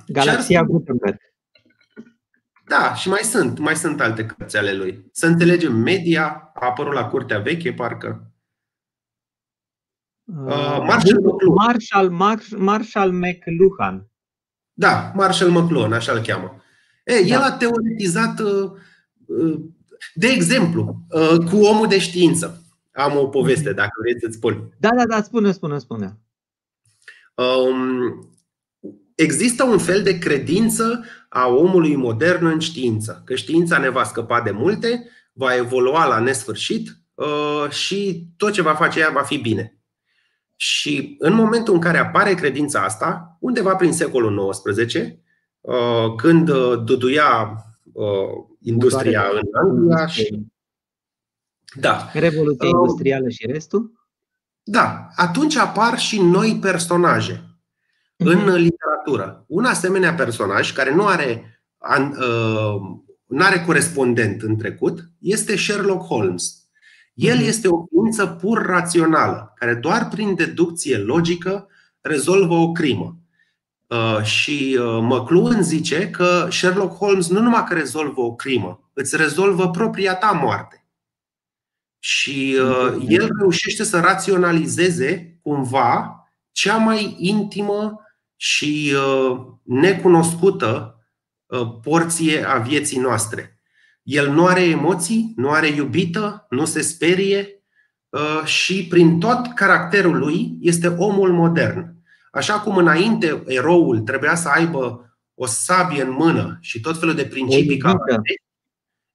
Galaxia Gutenberg. Da, și mai sunt, mai sunt alte cărți ale lui. Să înțelegem media, a apărut la Curtea Veche, parcă. Uh, uh Marshall McLuhan. Marshall, Marshall, Marshall McLuhan. Da, Marshall McLuhan, așa îl cheamă. E, da. El a teoretizat, uh, uh, de exemplu, cu omul de știință. Am o poveste, dacă vreți să-ți spun. Da, da, da, spune, spune, spune. Um, există un fel de credință a omului modern în știință, că știința ne va scăpa de multe, va evolua la nesfârșit uh, și tot ce va face ea va fi bine. Și în momentul în care apare credința asta, undeva prin secolul XIX, uh, când uh, duduia industria în Anglia și da. Revoluția industrială și restul? Da, atunci apar și noi personaje în mhm. literatură. Un asemenea personaj care nu are, uh, nu are corespondent în trecut este Sherlock Holmes. El mhm. este o ființă pur rațională, care doar prin deducție logică rezolvă o crimă. Uh, și uh, McLuhan zice că Sherlock Holmes nu numai că rezolvă o crimă, îți rezolvă propria ta moarte. Și mhm. el reușește să raționalizeze cumva cea mai intimă și uh, necunoscută uh, porție a vieții noastre. El nu are emoții, nu are iubită, nu se sperie uh, și prin tot caracterul lui este omul modern. Așa cum înainte eroul trebuia să aibă o sabie în mână și tot felul de principii ca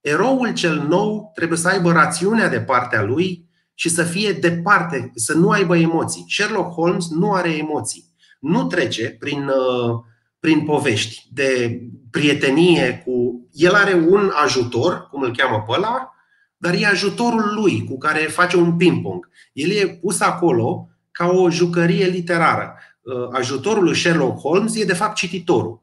eroul cel nou trebuie să aibă rațiunea de partea lui și să fie departe, să nu aibă emoții. Sherlock Holmes nu are emoții nu trece prin, uh, prin povești de prietenie cu. El are un ajutor, cum îl cheamă pe ăla, dar e ajutorul lui cu care face un ping-pong. El e pus acolo ca o jucărie literară. Uh, ajutorul lui Sherlock Holmes e de fapt cititorul.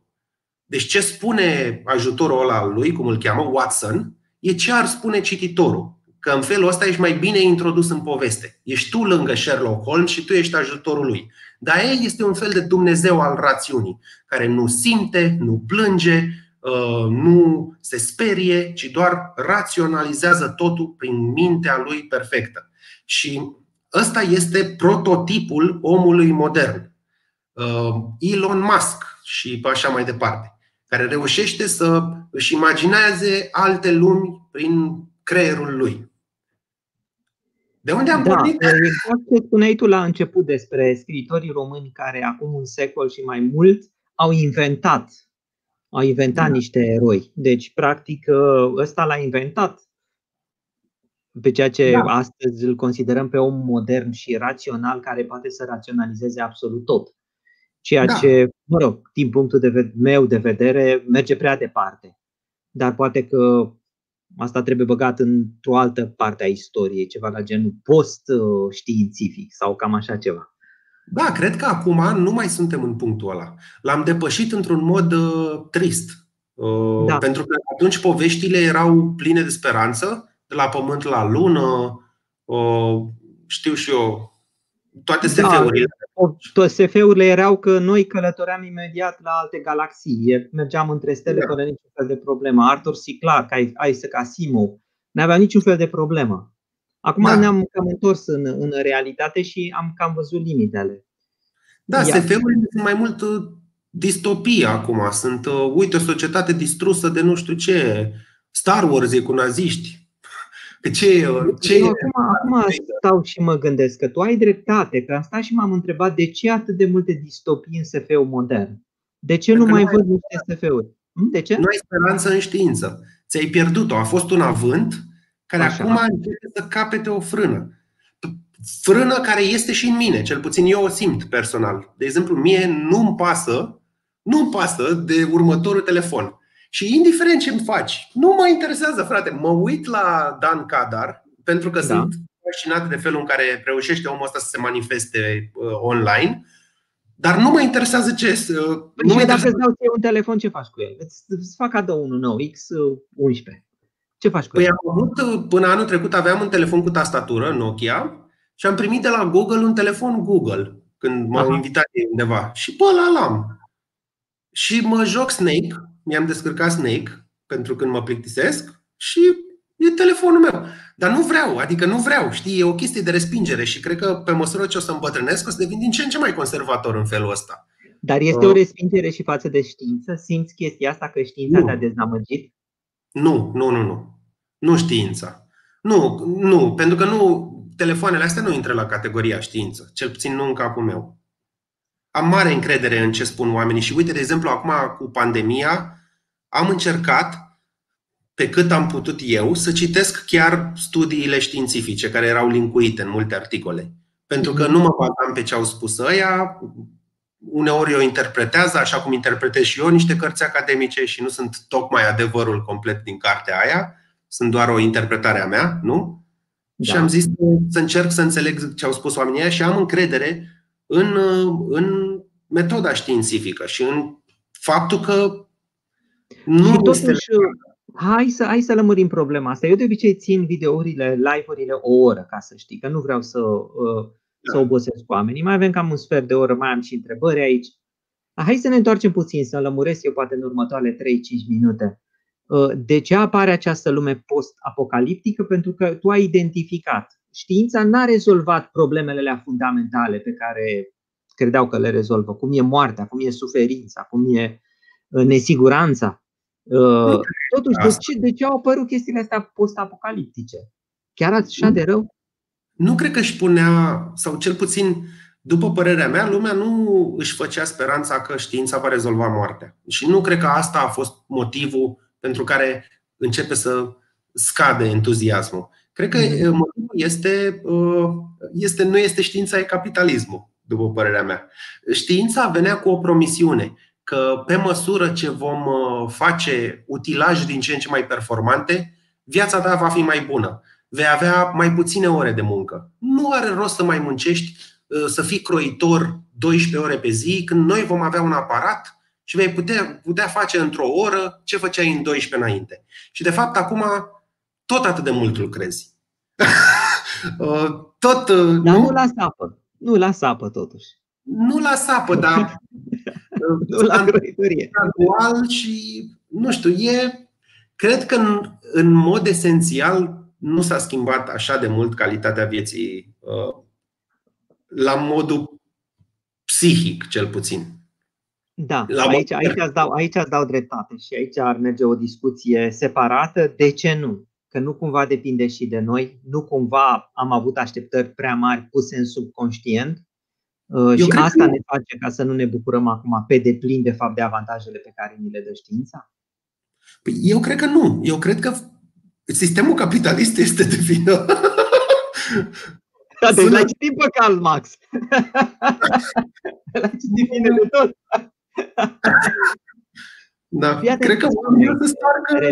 Deci ce spune ajutorul ăla lui, cum îl cheamă, Watson, e ce ar spune cititorul. Că în felul ăsta ești mai bine introdus în poveste. Ești tu lângă Sherlock Holmes și tu ești ajutorul lui. Dar el este un fel de Dumnezeu al rațiunii, care nu simte, nu plânge, uh, nu se sperie, ci doar raționalizează totul prin mintea lui perfectă. Și ăsta este prototipul omului modern. Uh, Elon Musk și așa mai departe, care reușește să își imagineze alte lumi prin creierul lui. De unde am da, pornit? Ce spuneai tu la început despre scriitorii români care acum un secol și mai mult au inventat au inventat da. niște eroi. Deci, practic, ăsta l-a inventat pe ceea ce da. astăzi îl considerăm pe om modern și rațional care poate să raționalizeze absolut tot. Ceea da. ce, mă rog, din punctul de meu de vedere, merge prea departe. Dar poate că Asta trebuie băgat într-o altă parte a istoriei, ceva la genul post-științific sau cam așa ceva. Da, cred că acum nu mai suntem în punctul ăla. L-am depășit într-un mod uh, trist. Uh, da. Pentru că atunci poveștile erau pline de speranță, de la pământ la lună, uh, știu și eu, toate SF-urile. Da, toate SF-urile erau că noi călătoream imediat la alte galaxii. Mergeam între stele da. fără niciun fel de problemă. Arthur C. Clarke, Isaac Asimov, nu avea niciun fel de problemă. Acum da. ne-am cam întors în, în realitate și am cam văzut limitele. Da, SF-urile sunt mai mult uh, distopie acum. Sunt, uh, uite, o societate distrusă de nu știu ce. Star Wars e cu naziști. Că ce, ce eu acum, acum stau și mă gândesc că tu ai dreptate, că am stat și m-am întrebat de ce atât de multe distopii în SF-ul modern. De ce nu mai văd niște SF-uri? Hm? De ce? Nu ai speranță în știință. Ți-ai pierdut-o. A fost un avânt care Așa. acum începe să capete o frână. Frână care este și în mine, cel puțin eu o simt personal. De exemplu, mie nu-mi pasă, nu-mi pasă de următorul telefon. Și indiferent ce îmi faci, nu mă interesează, frate. Mă uit la Dan Cadar, pentru că da. sunt fascinat de felul în care reușește omul ăsta să se manifeste uh, online, dar nu mă interesează ce. Uh, păi nu și dacă îți dau un telefon, ce faci cu el? Îți, îți fac cadou unul nou, X11. Ce faci cu păi el? Am avut, uh, până anul trecut aveam un telefon cu tastatură, Nokia, și am primit de la Google un telefon Google, când m-au invitat undeva. Și pe ăla l-am. Și mă joc Snake, mi-am descărcat Snake pentru când mă plictisesc și e telefonul meu. Dar nu vreau, adică nu vreau, știi, e o chestie de respingere și cred că pe măsură ce o să îmbătrânesc o să devin din ce în ce mai conservator în felul ăsta. Dar este uh, o respingere și față de știință? Simți chestia asta că știința nu. te-a deznamăgit? Nu, nu, nu, nu. Nu știința. Nu, nu, pentru că nu, telefoanele astea nu intră la categoria știință, cel puțin nu în capul meu am mare încredere în ce spun oamenii și uite, de exemplu, acum cu pandemia, am încercat pe cât am putut eu să citesc chiar studiile științifice care erau linkuite în multe articole. Pentru că nu mă bazam pe ce au spus ăia, uneori o interpretează, așa cum interpretez și eu, niște cărți academice și nu sunt tocmai adevărul complet din cartea aia, sunt doar o interpretare a mea, nu? Da. Și am zis să încerc să înțeleg ce au spus oamenii aia și am încredere în, în metoda științifică și în faptul că nu și totuși, este... hai, să, hai să lămurim problema asta. Eu de obicei țin videourile, live-urile o oră, ca să știi, că nu vreau să, uh, să da. obosesc oamenii. Mai avem cam un sfert de oră, mai am și întrebări aici. Hai să ne întoarcem puțin, să lămuresc eu poate în următoarele 3-5 minute. Uh, de ce apare această lume post-apocaliptică? Pentru că tu ai identificat știința n-a rezolvat problemele fundamentale pe care credeau că le rezolvă, cum e moartea, cum e suferința, cum e uh, nesiguranța. Uh, totuși, de ce, de ce au apărut chestiile astea post-apocaliptice? Chiar așa de rău? Nu cred că își punea, sau cel puțin, după părerea mea, lumea nu își făcea speranța că știința va rezolva moartea. Și nu cred că asta a fost motivul pentru care începe să scade entuziasmul. Cred că mhm. motivul este, uh, este, nu este știința, e capitalismul, după părerea mea. Știința venea cu o promisiune că pe măsură ce vom uh, face utilaje din ce în ce mai performante, viața ta va fi mai bună. Vei avea mai puține ore de muncă. Nu are rost să mai muncești, uh, să fii croitor 12 ore pe zi, când noi vom avea un aparat și vei putea, putea face într-o oră ce făceai în 12 înainte. Și de fapt acum tot atât de mult lucrezi. Uh, tot, uh, dar nu? nu la sapă. Nu la sapă, totuși. Nu la sapă, dar nu la grăitorie. Gradual și, nu știu, e. Cred că în, în mod esențial nu s-a schimbat așa de mult calitatea vieții uh, la modul psihic, cel puțin. Da, la aici, aici, îți dau, aici îți dau dreptate și aici ar merge o discuție separată. De ce nu? Că nu cumva depinde și de noi, nu cumva am avut așteptări prea mari puse în subconștient uh, Eu și asta că... ne face ca să nu ne bucurăm acum pe deplin de fapt de avantajele pe care ni le dă știința? Păi eu cred că nu. Eu cred că sistemul capitalist este de vină. Da, deci l-ai citit pe Karl Marx. l-ai citit bine de tot. Da, cred că oamenii să starcă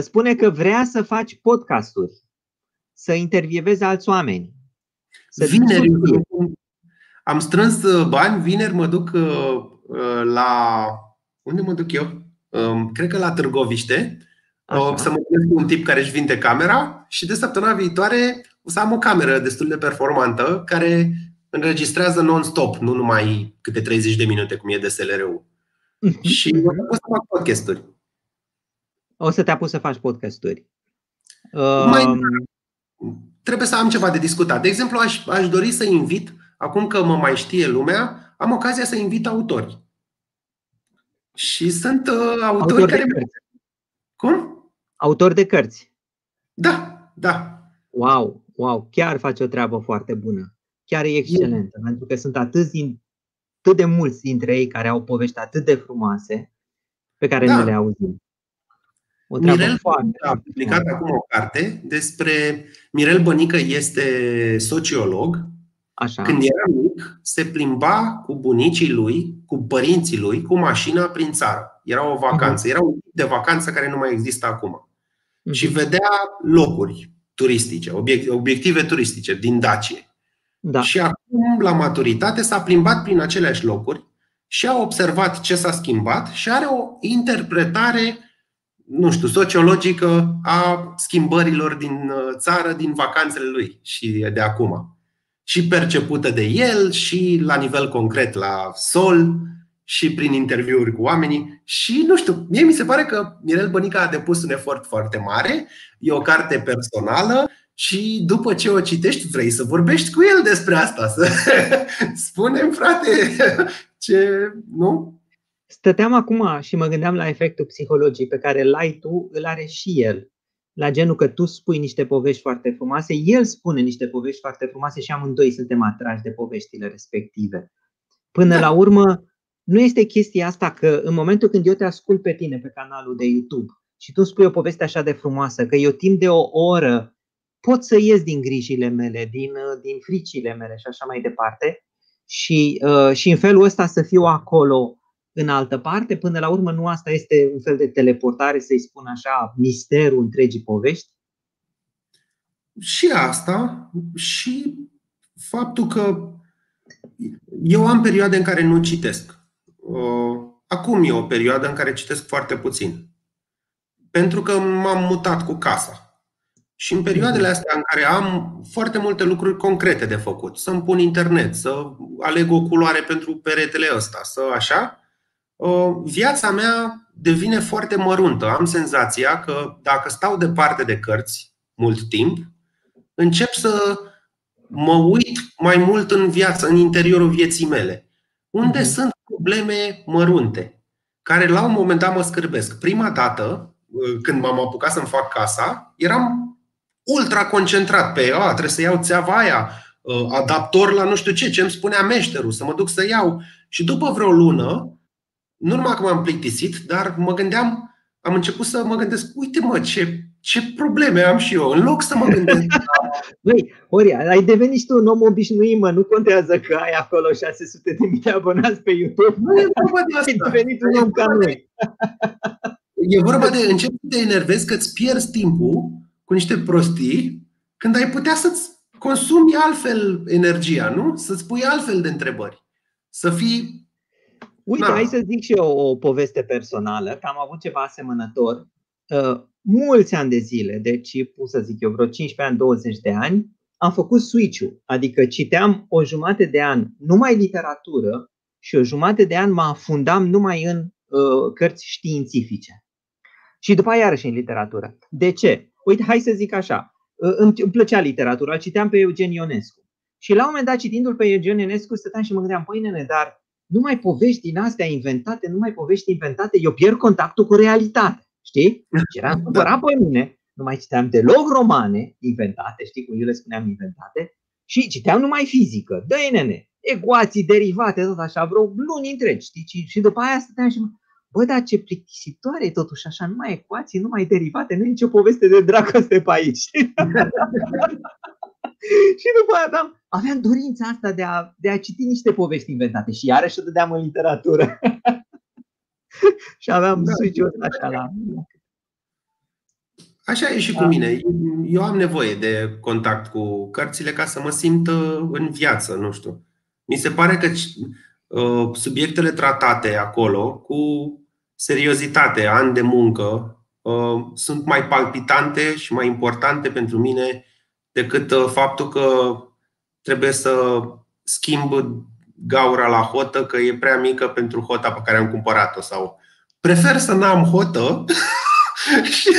spune că vrea să faci podcasturi, să intervievezi alți oameni. Să vineri am strâns uh, bani, vineri mă duc uh, uh, la. Unde mă duc eu? Um, cred că la Târgoviște. Așa. Să mă cu un tip care își vinde camera și de săptămâna viitoare o să am o cameră destul de performantă care înregistrează non-stop, nu numai câte 30 de minute cum e DSLR-ul. și o să fac podcasturi o să te apuci să faci podcasturi. Mai, um, trebuie să am ceva de discutat. De exemplu, aș, aș dori să invit, acum că mă mai știe lumea, am ocazia să invit autori. Și sunt uh, autori Autor care. Cum? Autori de cărți. Da, da. Wow, wow, chiar face o treabă foarte bună. Chiar e excelentă, e. pentru că sunt atât, din, atât de mulți dintre ei care au povești atât de frumoase pe care da. nu le auzim. O Mirel foarte, a publicat acum o carte despre Mirel Bănică este sociolog. Așa. Când era mic, se plimba cu bunicii lui, cu părinții lui, cu mașina prin țară. Era o vacanță. Era un tip de vacanță care nu mai există acum. Uh-huh. Și vedea locuri turistice, obiective turistice din Dacie. Da. Și acum, la maturitate, s-a plimbat prin aceleași locuri și a observat ce s-a schimbat și are o interpretare, nu știu, sociologică a schimbărilor din uh, țară, din vacanțele lui și de acum. Și percepută de el, și la nivel concret la sol, și prin interviuri cu oamenii. Și nu știu, mie mi se pare că Mirel Bănica a depus un efort foarte mare. E o carte personală și după ce o citești, vrei să vorbești cu el despre asta. Să spunem, frate, ce. Nu? Stăteam acum și mă gândeam la efectul psihologic pe care îl ai tu, îl are și el. La genul că tu spui niște povești foarte frumoase, el spune niște povești foarte frumoase și amândoi suntem atrași de poveștile respective. Până da. la urmă, nu este chestia asta că în momentul când eu te ascult pe tine pe canalul de YouTube și tu spui o poveste așa de frumoasă, că eu timp de o oră pot să ies din grijile mele, din, uh, din fricile mele și așa mai departe. Și, uh, și în felul ăsta să fiu acolo în altă parte, până la urmă nu asta este un fel de teleportare, să-i spun așa, misterul întregii povești? Și asta, și faptul că eu am perioade în care nu citesc. Uh, acum e o perioadă în care citesc foarte puțin. Pentru că m-am mutat cu casa. Și în perioadele mhm. astea în care am foarte multe lucruri concrete de făcut, să-mi pun internet, să aleg o culoare pentru peretele ăsta, să așa, viața mea devine foarte măruntă. Am senzația că dacă stau departe de cărți mult timp, încep să mă uit mai mult în viață, în interiorul vieții mele, unde uh-huh. sunt probleme mărunte, care la un moment dat mă scârbesc. Prima dată, când m-am apucat să-mi fac casa, eram ultra concentrat pe, a, trebuie să iau țeava aia, ă, adaptor la nu știu ce, ce îmi spunea meșterul, să mă duc să iau. Și după vreo lună, nu numai că m-am plictisit, dar mă gândeam, am început să mă gândesc, uite mă, ce, ce probleme am și eu, în loc să mă gândesc. Băi, Ori, ai devenit tu un om obișnuit, mă, nu contează că ai acolo 600 de mii de abonați pe YouTube. Nu e vorba de asta. Ai devenit un om ca noi. E vorba de încep să te enervezi că îți pierzi timpul cu niște prostii, când ai putea să-ți consumi altfel energia, nu? Să-ți pui altfel de întrebări. Să fii. Uite, Na. hai să zic și eu o poveste personală, că am avut ceva asemănător. Uh, mulți ani de zile, deci, pot să zic eu, vreo 15 ani, 20 de ani, am făcut switch-ul, adică citeam o jumătate de an numai literatură și o jumătate de an mă afundam numai în uh, cărți științifice. Și după aia iarăși în literatură. De ce? Uite, hai să zic așa, îmi plăcea literatura, citeam pe Eugen Ionescu. Și la un moment dat, citindu-l pe Eugen Ionescu, stăteam și mă gândeam, păi nene, dar nu mai povești din astea inventate, nu mai povești inventate, eu pierd contactul cu realitatea. Știi? Și eram da. supărat pe mine, nu mai citeam deloc romane inventate, știi cum eu le spuneam inventate, și citeam numai fizică. dă nene, ecuații, derivate, tot așa, vreo luni întregi, știi? Și după aia stăteam și mă, Bă, dar ce plictisitoare totuși așa, numai ecuații, numai derivate, nu e nicio poveste de dragoste pe aici. și după aia aveam, aveam dorința asta de a, de a citi niște povesti inventate și iarăși o dădeam în literatură. și aveam da, switch-ul așa la... Așa e și cu da. mine. Eu am nevoie de contact cu cărțile ca să mă simt uh, în viață, nu știu. Mi se pare că uh, subiectele tratate acolo, cu seriozitate, ani de muncă, uh, sunt mai palpitante și mai importante pentru mine decât uh, faptul că trebuie să schimb gaura la hotă, că e prea mică pentru hota pe care am cumpărat-o sau prefer să n-am hotă și,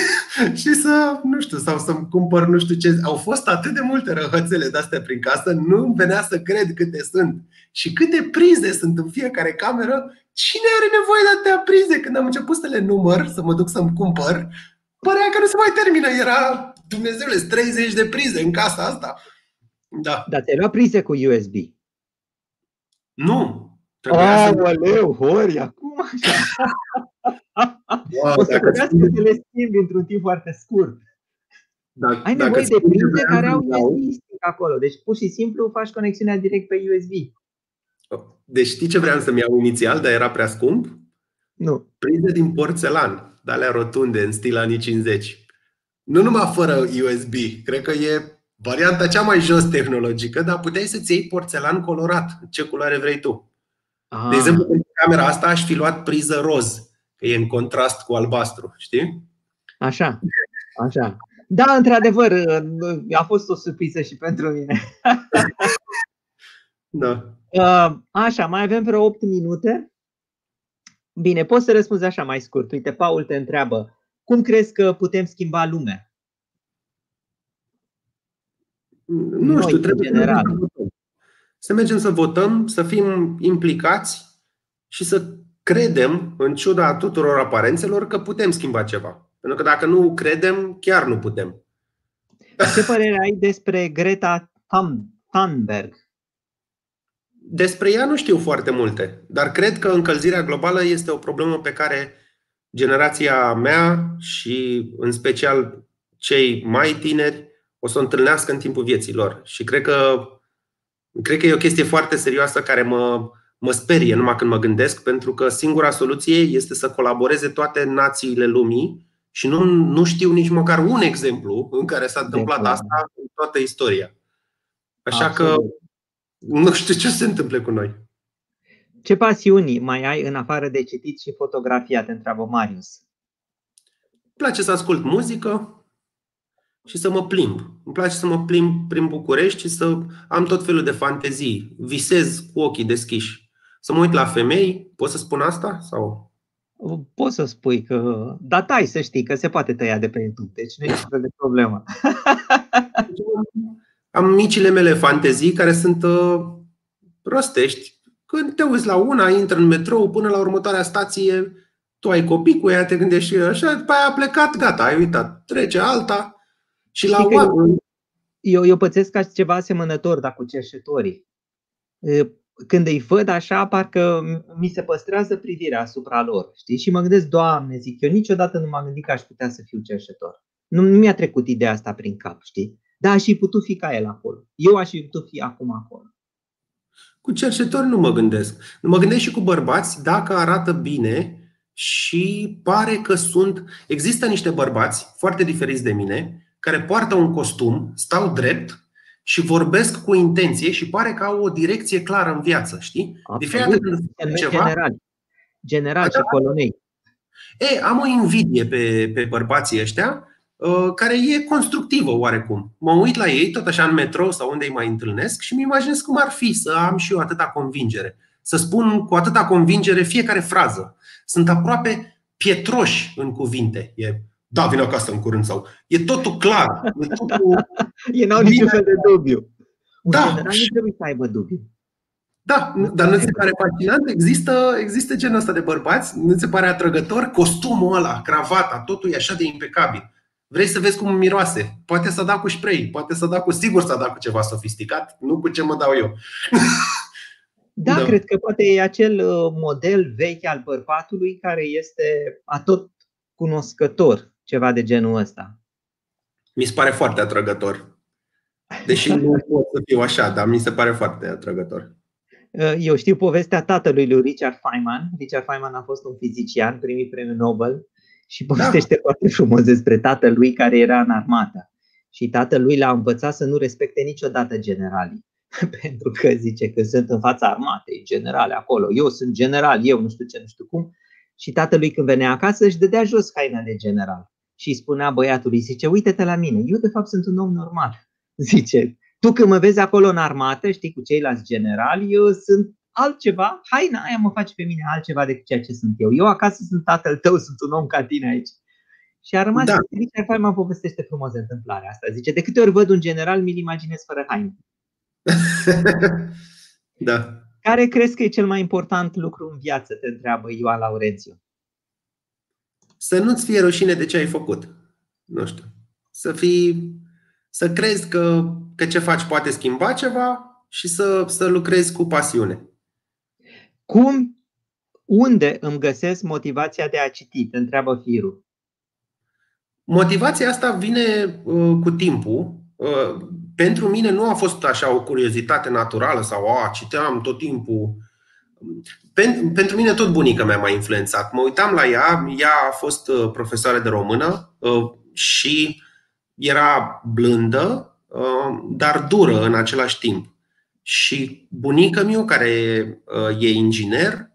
și să, nu știu, sau să-mi cumpăr nu știu ce. Au fost atât de multe răhățele de-astea prin casă, nu venea să cred câte sunt și câte prize sunt în fiecare cameră Cine are nevoie de atâtea prize? Când am început să le număr, să mă duc să-mi cumpăr, părea că nu se mai termină. Era Dumnezeule, 30 de prize în casa asta. Da. Dar ți-ai luat prize cu USB. Nu. Aoleu, Hori, acum așa. Wow, o să trebuiască să le schimbi într-un timp foarte scurt. Dacă, Ai nevoie de prize care au USB acolo. Deci pur și simplu faci conexiunea direct pe USB. Deci știi ce vreau să-mi iau inițial, dar era prea scump? Nu. Prize din porțelan, de alea rotunde, în stil anii 50. Nu numai fără USB, cred că e varianta cea mai jos tehnologică, dar puteai să-ți iei porțelan colorat, ce culoare vrei tu. Ah. De exemplu, pentru camera asta aș fi luat priză roz, că e în contrast cu albastru, știi? Așa, așa. Da, într-adevăr, a fost o surpriză și pentru mine. da. Uh, așa, mai avem vreo 8 minute. Bine, poți să răspunzi așa mai scurt. Uite, Paul te întreabă, cum crezi că putem schimba lumea? Nu Noi, știu, trebuie general. să votăm. Să mergem să votăm, să fim implicați și să credem, în ciuda tuturor aparențelor, că putem schimba ceva. Pentru că dacă nu credem, chiar nu putem. Ce părere ai despre Greta Thunberg? Despre ea nu știu foarte multe, dar cred că încălzirea globală este o problemă pe care generația mea și în special cei mai tineri o să o întâlnească în timpul vieții lor. Și cred că, cred că e o chestie foarte serioasă care mă, mă sperie numai când mă gândesc, pentru că singura soluție este să colaboreze toate națiile lumii și nu, nu știu nici măcar un exemplu în care s-a întâmplat asta în toată istoria. Așa Absolut. că nu știu ce se întâmplă cu noi. Ce pasiuni mai ai în afară de citit și fotografia, te întreabă Marius? Îmi place să ascult muzică și să mă plimb. Îmi place să mă plimb prin București și să am tot felul de fantezii. Visez cu ochii deschiși. Să mă uit la femei, pot să spun asta? Sau Poți să spui că, da, tai să știi că se poate tăia de pe YouTube, deci nu e de problemă. Am micile mele fantezii care sunt uh, prostești. Când te uiți la una, intră în metrou, până la următoarea stație, tu ai copii cu ea, te gândești și așa, după aia a plecat, gata, ai uitat. Trece alta și la eu, eu, eu pățesc ca ceva asemănător, dar cu cerșetorii când îi văd așa, parcă mi se păstrează privirea asupra lor. Știi? Și mă gândesc, Doamne, zic, eu niciodată nu m-am gândit că aș putea să fiu cerșetor. Nu, nu mi-a trecut ideea asta prin cap, știi? Dar aș fi putut fi ca el acolo. Eu aș fi putut fi acum acolo. Cu cerșetori nu mă gândesc. Mă gândesc și cu bărbați dacă arată bine și pare că sunt. Există niște bărbați foarte diferiți de mine care poartă un costum, stau drept și vorbesc cu intenție și pare că au o direcție clară în viață, știi? De fiecare dată ceva... General, general și colonei. E, am o invidie pe, pe bărbații ăștia uh, care e constructivă oarecum. Mă uit la ei, tot așa în metrou sau unde îi mai întâlnesc și mi imaginez cum ar fi să am și eu atâta convingere. Să spun cu atâta convingere fiecare frază. Sunt aproape pietroși în cuvinte. E da, vin acasă în curând sau e totul clar. E totul... Ei n-au niciun fel de dubiu. Un da. general nu trebuie să aibă dubiu. Da, dar nu ți se pare fascinant? Există, există genul ăsta de bărbați? Nu ți se pare atrăgător? Costumul ăla, cravata, totul e așa de impecabil. Vrei să vezi cum miroase? Poate să da cu spray, poate să da cu sigur să da cu ceva sofisticat, nu cu ce mă dau eu. Da, da, cred că poate e acel uh, model vechi al bărbatului care este atot cunoscător ceva de genul ăsta. Mi se pare foarte atrăgător. Deși nu pot să fiu așa, dar mi se pare foarte atrăgător. Uh, eu știu povestea tatălui lui Richard Feynman. Richard Feynman a fost un fizician, primit premiul Nobel și povestește da. foarte frumos despre tatălui care era în armată. Și tatălui l-a învățat să nu respecte niciodată generalii. Pentru că zice că sunt în fața armatei, generale acolo. Eu sunt general, eu nu știu ce, nu știu cum și tatălui când venea acasă își dădea jos haina de general și îi spunea băiatului, zice, uite-te la mine, eu de fapt sunt un om normal. Zice, tu când mă vezi acolo în armată, știi, cu ceilalți generali, eu sunt altceva, haina aia mă face pe mine altceva decât ceea ce sunt eu. Eu acasă sunt tatăl tău, sunt un om ca tine aici. Și a rămas, da. Richard Feynman povestește frumos întâmplarea asta. Zice, de câte ori văd un general, mi-l imaginez fără haine. da. Care crezi că e cel mai important lucru în viață, te întreabă Ioan Laurențiu? Să nu-ți fie rușine de ce ai făcut. Nu știu. Să fii, să crezi că, că ce faci poate schimba ceva și să, să lucrezi cu pasiune. Cum, unde îmi găsesc motivația de a citi? Te întreabă Firu. Motivația asta vine uh, cu timpul. Uh, pentru mine nu a fost așa o curiozitate naturală sau a, citeam tot timpul. Pentru mine tot bunica mea m-a influențat. Mă uitam la ea, ea a fost uh, profesoară de română uh, și era blândă, uh, dar dură în același timp. Și bunica mea, care e inginer,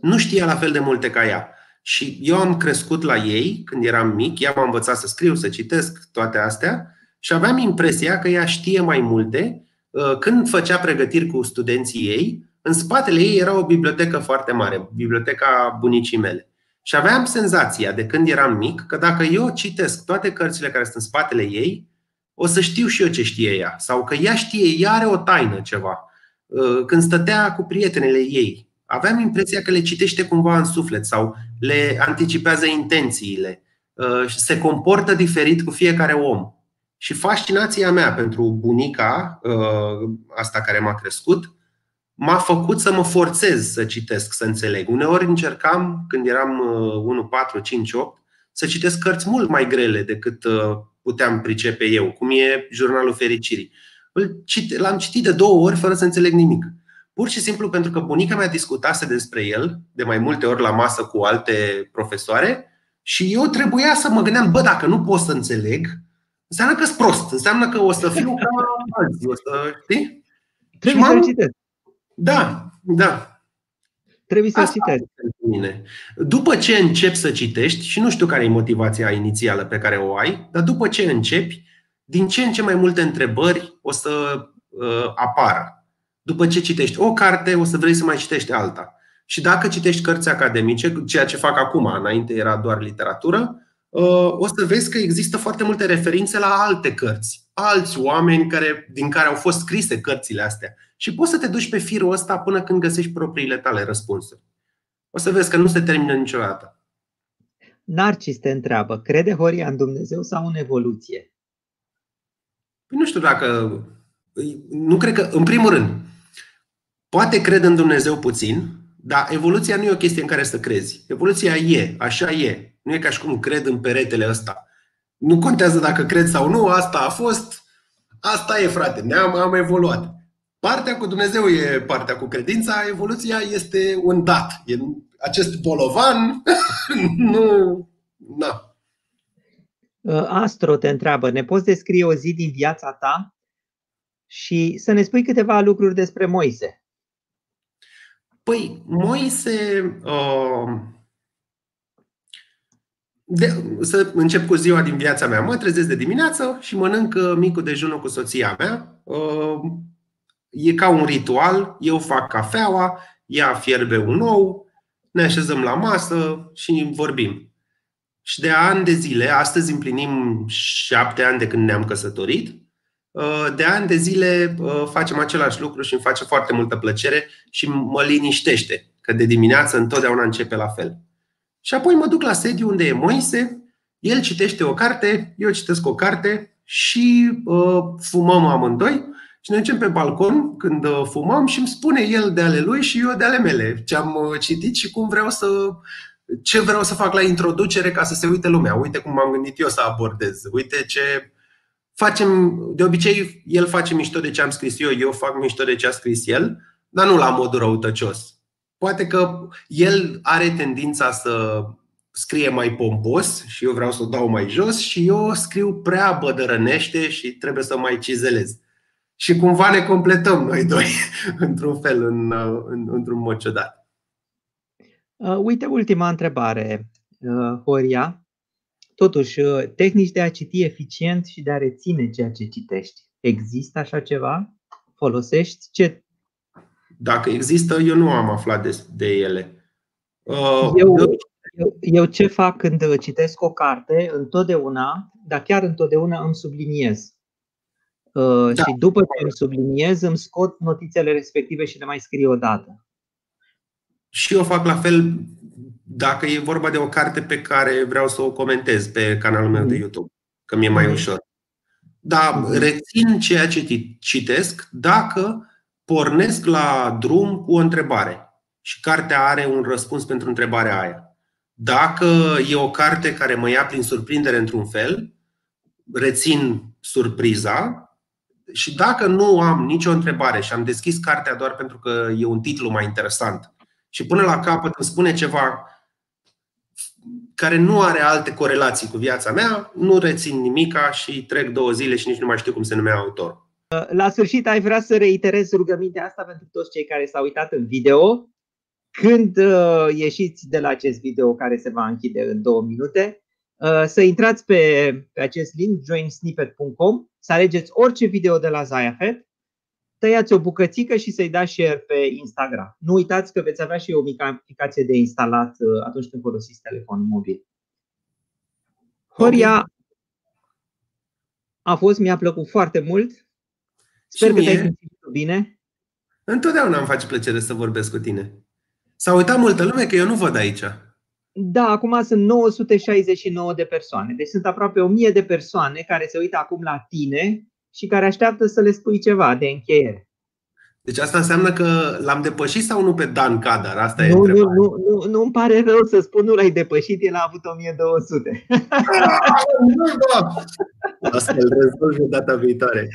nu știa la fel de multe ca ea. Și eu am crescut la ei când eram mic, ea m-a învățat să scriu, să citesc, toate astea și aveam impresia că ea știe mai multe. Uh, când făcea pregătiri cu studenții ei, în spatele ei era o bibliotecă foarte mare, biblioteca bunicii mele. Și aveam senzația de când eram mic că dacă eu citesc toate cărțile care sunt în spatele ei, o să știu și eu ce știe ea. Sau că ea știe, ea are o taină ceva. Uh, când stătea cu prietenele ei, aveam impresia că le citește cumva în suflet sau le anticipează intențiile. Uh, se comportă diferit cu fiecare om. Și fascinația mea pentru bunica, uh, asta care m-a crescut, m-a făcut să mă forțez să citesc, să înțeleg. Uneori încercam, când eram 1, 4, 5, 8, să citesc cărți mult mai grele decât uh, puteam pricepe eu, cum e Jurnalul Fericirii. L-am citit de două ori fără să înțeleg nimic. Pur și simplu pentru că bunica mea discutase despre el de mai multe ori la masă cu alte profesoare și eu trebuia să mă gândeam, bă, dacă nu pot să înțeleg, înseamnă că sunt prost, înseamnă că o să fiu ca alții, o să, știi? Trebuie să citesc. Da, da. Trebuie să citesc. Mine. După ce începi să citești, și nu știu care e motivația inițială pe care o ai, dar după ce începi, din ce în ce mai multe întrebări o să uh, apară. După ce citești o carte, o să vrei să mai citești alta. Și dacă citești cărți academice, ceea ce fac acum, înainte era doar literatură, Uh, o să vezi că există foarte multe referințe la alte cărți, alți oameni care, din care au fost scrise cărțile astea. Și poți să te duci pe firul ăsta până când găsești propriile tale răspunsuri. O să vezi că nu se termină niciodată. Narcis te întreabă, crede Horia în Dumnezeu sau în evoluție? Păi nu știu dacă... Nu cred că, în primul rând, poate cred în Dumnezeu puțin, dar evoluția nu e o chestie în care să crezi. Evoluția e, așa e. Nu e ca și cum cred în peretele ăsta. Nu contează dacă cred sau nu, asta a fost, asta e, frate, ne-am am evoluat. Partea cu Dumnezeu e partea cu credința, evoluția este un dat. E acest bolovan, nu, na. Uh, Astro te întreabă, ne poți descrie o zi din viața ta și să ne spui câteva lucruri despre Moise? Păi, Moise uh, de, să încep cu ziua din viața mea. Mă trezesc de dimineață și mănânc uh, micul dejunul cu soția mea. Uh, e ca un ritual. Eu fac cafeaua, ea fierbe un ou, ne așezăm la masă și vorbim. Și de ani de zile, astăzi împlinim șapte ani de când ne-am căsătorit, uh, de ani de zile facem același lucru și îmi face foarte multă plăcere și mă liniștește că de dimineață întotdeauna începe la fel. Și apoi mă duc la sediu unde e Moise, el citește o carte, eu citesc o carte și uh, fumăm amândoi. Și ne ducem pe balcon când uh, fumăm și îmi spune el de ale lui și eu de ale mele ce am uh, citit și cum vreau să ce vreau să fac la introducere ca să se uite lumea. Uite cum m-am gândit eu să abordez. Uite ce facem, de obicei el face mișto de ce am scris eu, eu fac mișto de ce a scris el, dar nu la modul răutăcios. Poate că el are tendința să scrie mai pompos și eu vreau să o dau mai jos și eu scriu prea bădărănește și trebuie să mai cizelez. Și cumva ne completăm noi doi, într-un fel, în, în, într-un mod ciudat. Uh, uite, ultima întrebare, uh, Horia. Totuși, uh, tehnici de a citi eficient și de a reține ceea ce citești. Există așa ceva? Folosești? Ce dacă există, eu nu am aflat de, de ele. Uh, eu, eu, eu ce fac când citesc o carte, întotdeauna, dar chiar întotdeauna îmi subliniez. Uh, da. Și după ce îmi subliniez, îmi scot notițele respective și le mai scriu o dată. Și eu fac la fel dacă e vorba de o carte pe care vreau să o comentez pe canalul meu de mm. YouTube. că mi-e mai ușor. Dar rețin ceea ce citesc dacă pornesc la drum cu o întrebare și cartea are un răspuns pentru întrebarea aia. Dacă e o carte care mă ia prin surprindere într-un fel, rețin surpriza și dacă nu am nicio întrebare și am deschis cartea doar pentru că e un titlu mai interesant și până la capăt îmi spune ceva care nu are alte corelații cu viața mea, nu rețin nimica și trec două zile și nici nu mai știu cum se numea autor. La sfârșit, ai vrea să reiterezi rugămintea asta pentru toți cei care s-au uitat în video. Când uh, ieșiți de la acest video care se va închide în două minute, uh, să intrați pe, pe acest link, joinsnippet.com, să alegeți orice video de la Zayafet, tăiați o bucățică și să-i dați share pe Instagram. Nu uitați că veți avea și o mică aplicație de instalat uh, atunci când folosiți telefonul mobil. Horia a fost, mi-a plăcut foarte mult. Sper și că te-ai simțit bine. Întotdeauna îmi face plăcere să vorbesc cu tine. S-a uitat multă lume că eu nu văd aici. Da, acum sunt 969 de persoane. Deci sunt aproape 1000 de persoane care se uită acum la tine și care așteaptă să le spui ceva de încheiere. Deci asta înseamnă că l-am depășit sau nu pe Dan Cadar? Asta nu, e nu, nu, nu, nu îmi pare rău să spun, nu l-ai depășit, el a avut 1200. Asta îl rezolv data viitoare.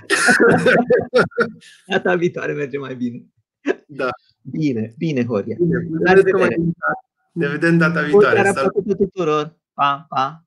data viitoare merge mai bine. Da. Bine, bine, Horia. Bine, ne vedem data viitoare. Salut tuturor. Pa, pa.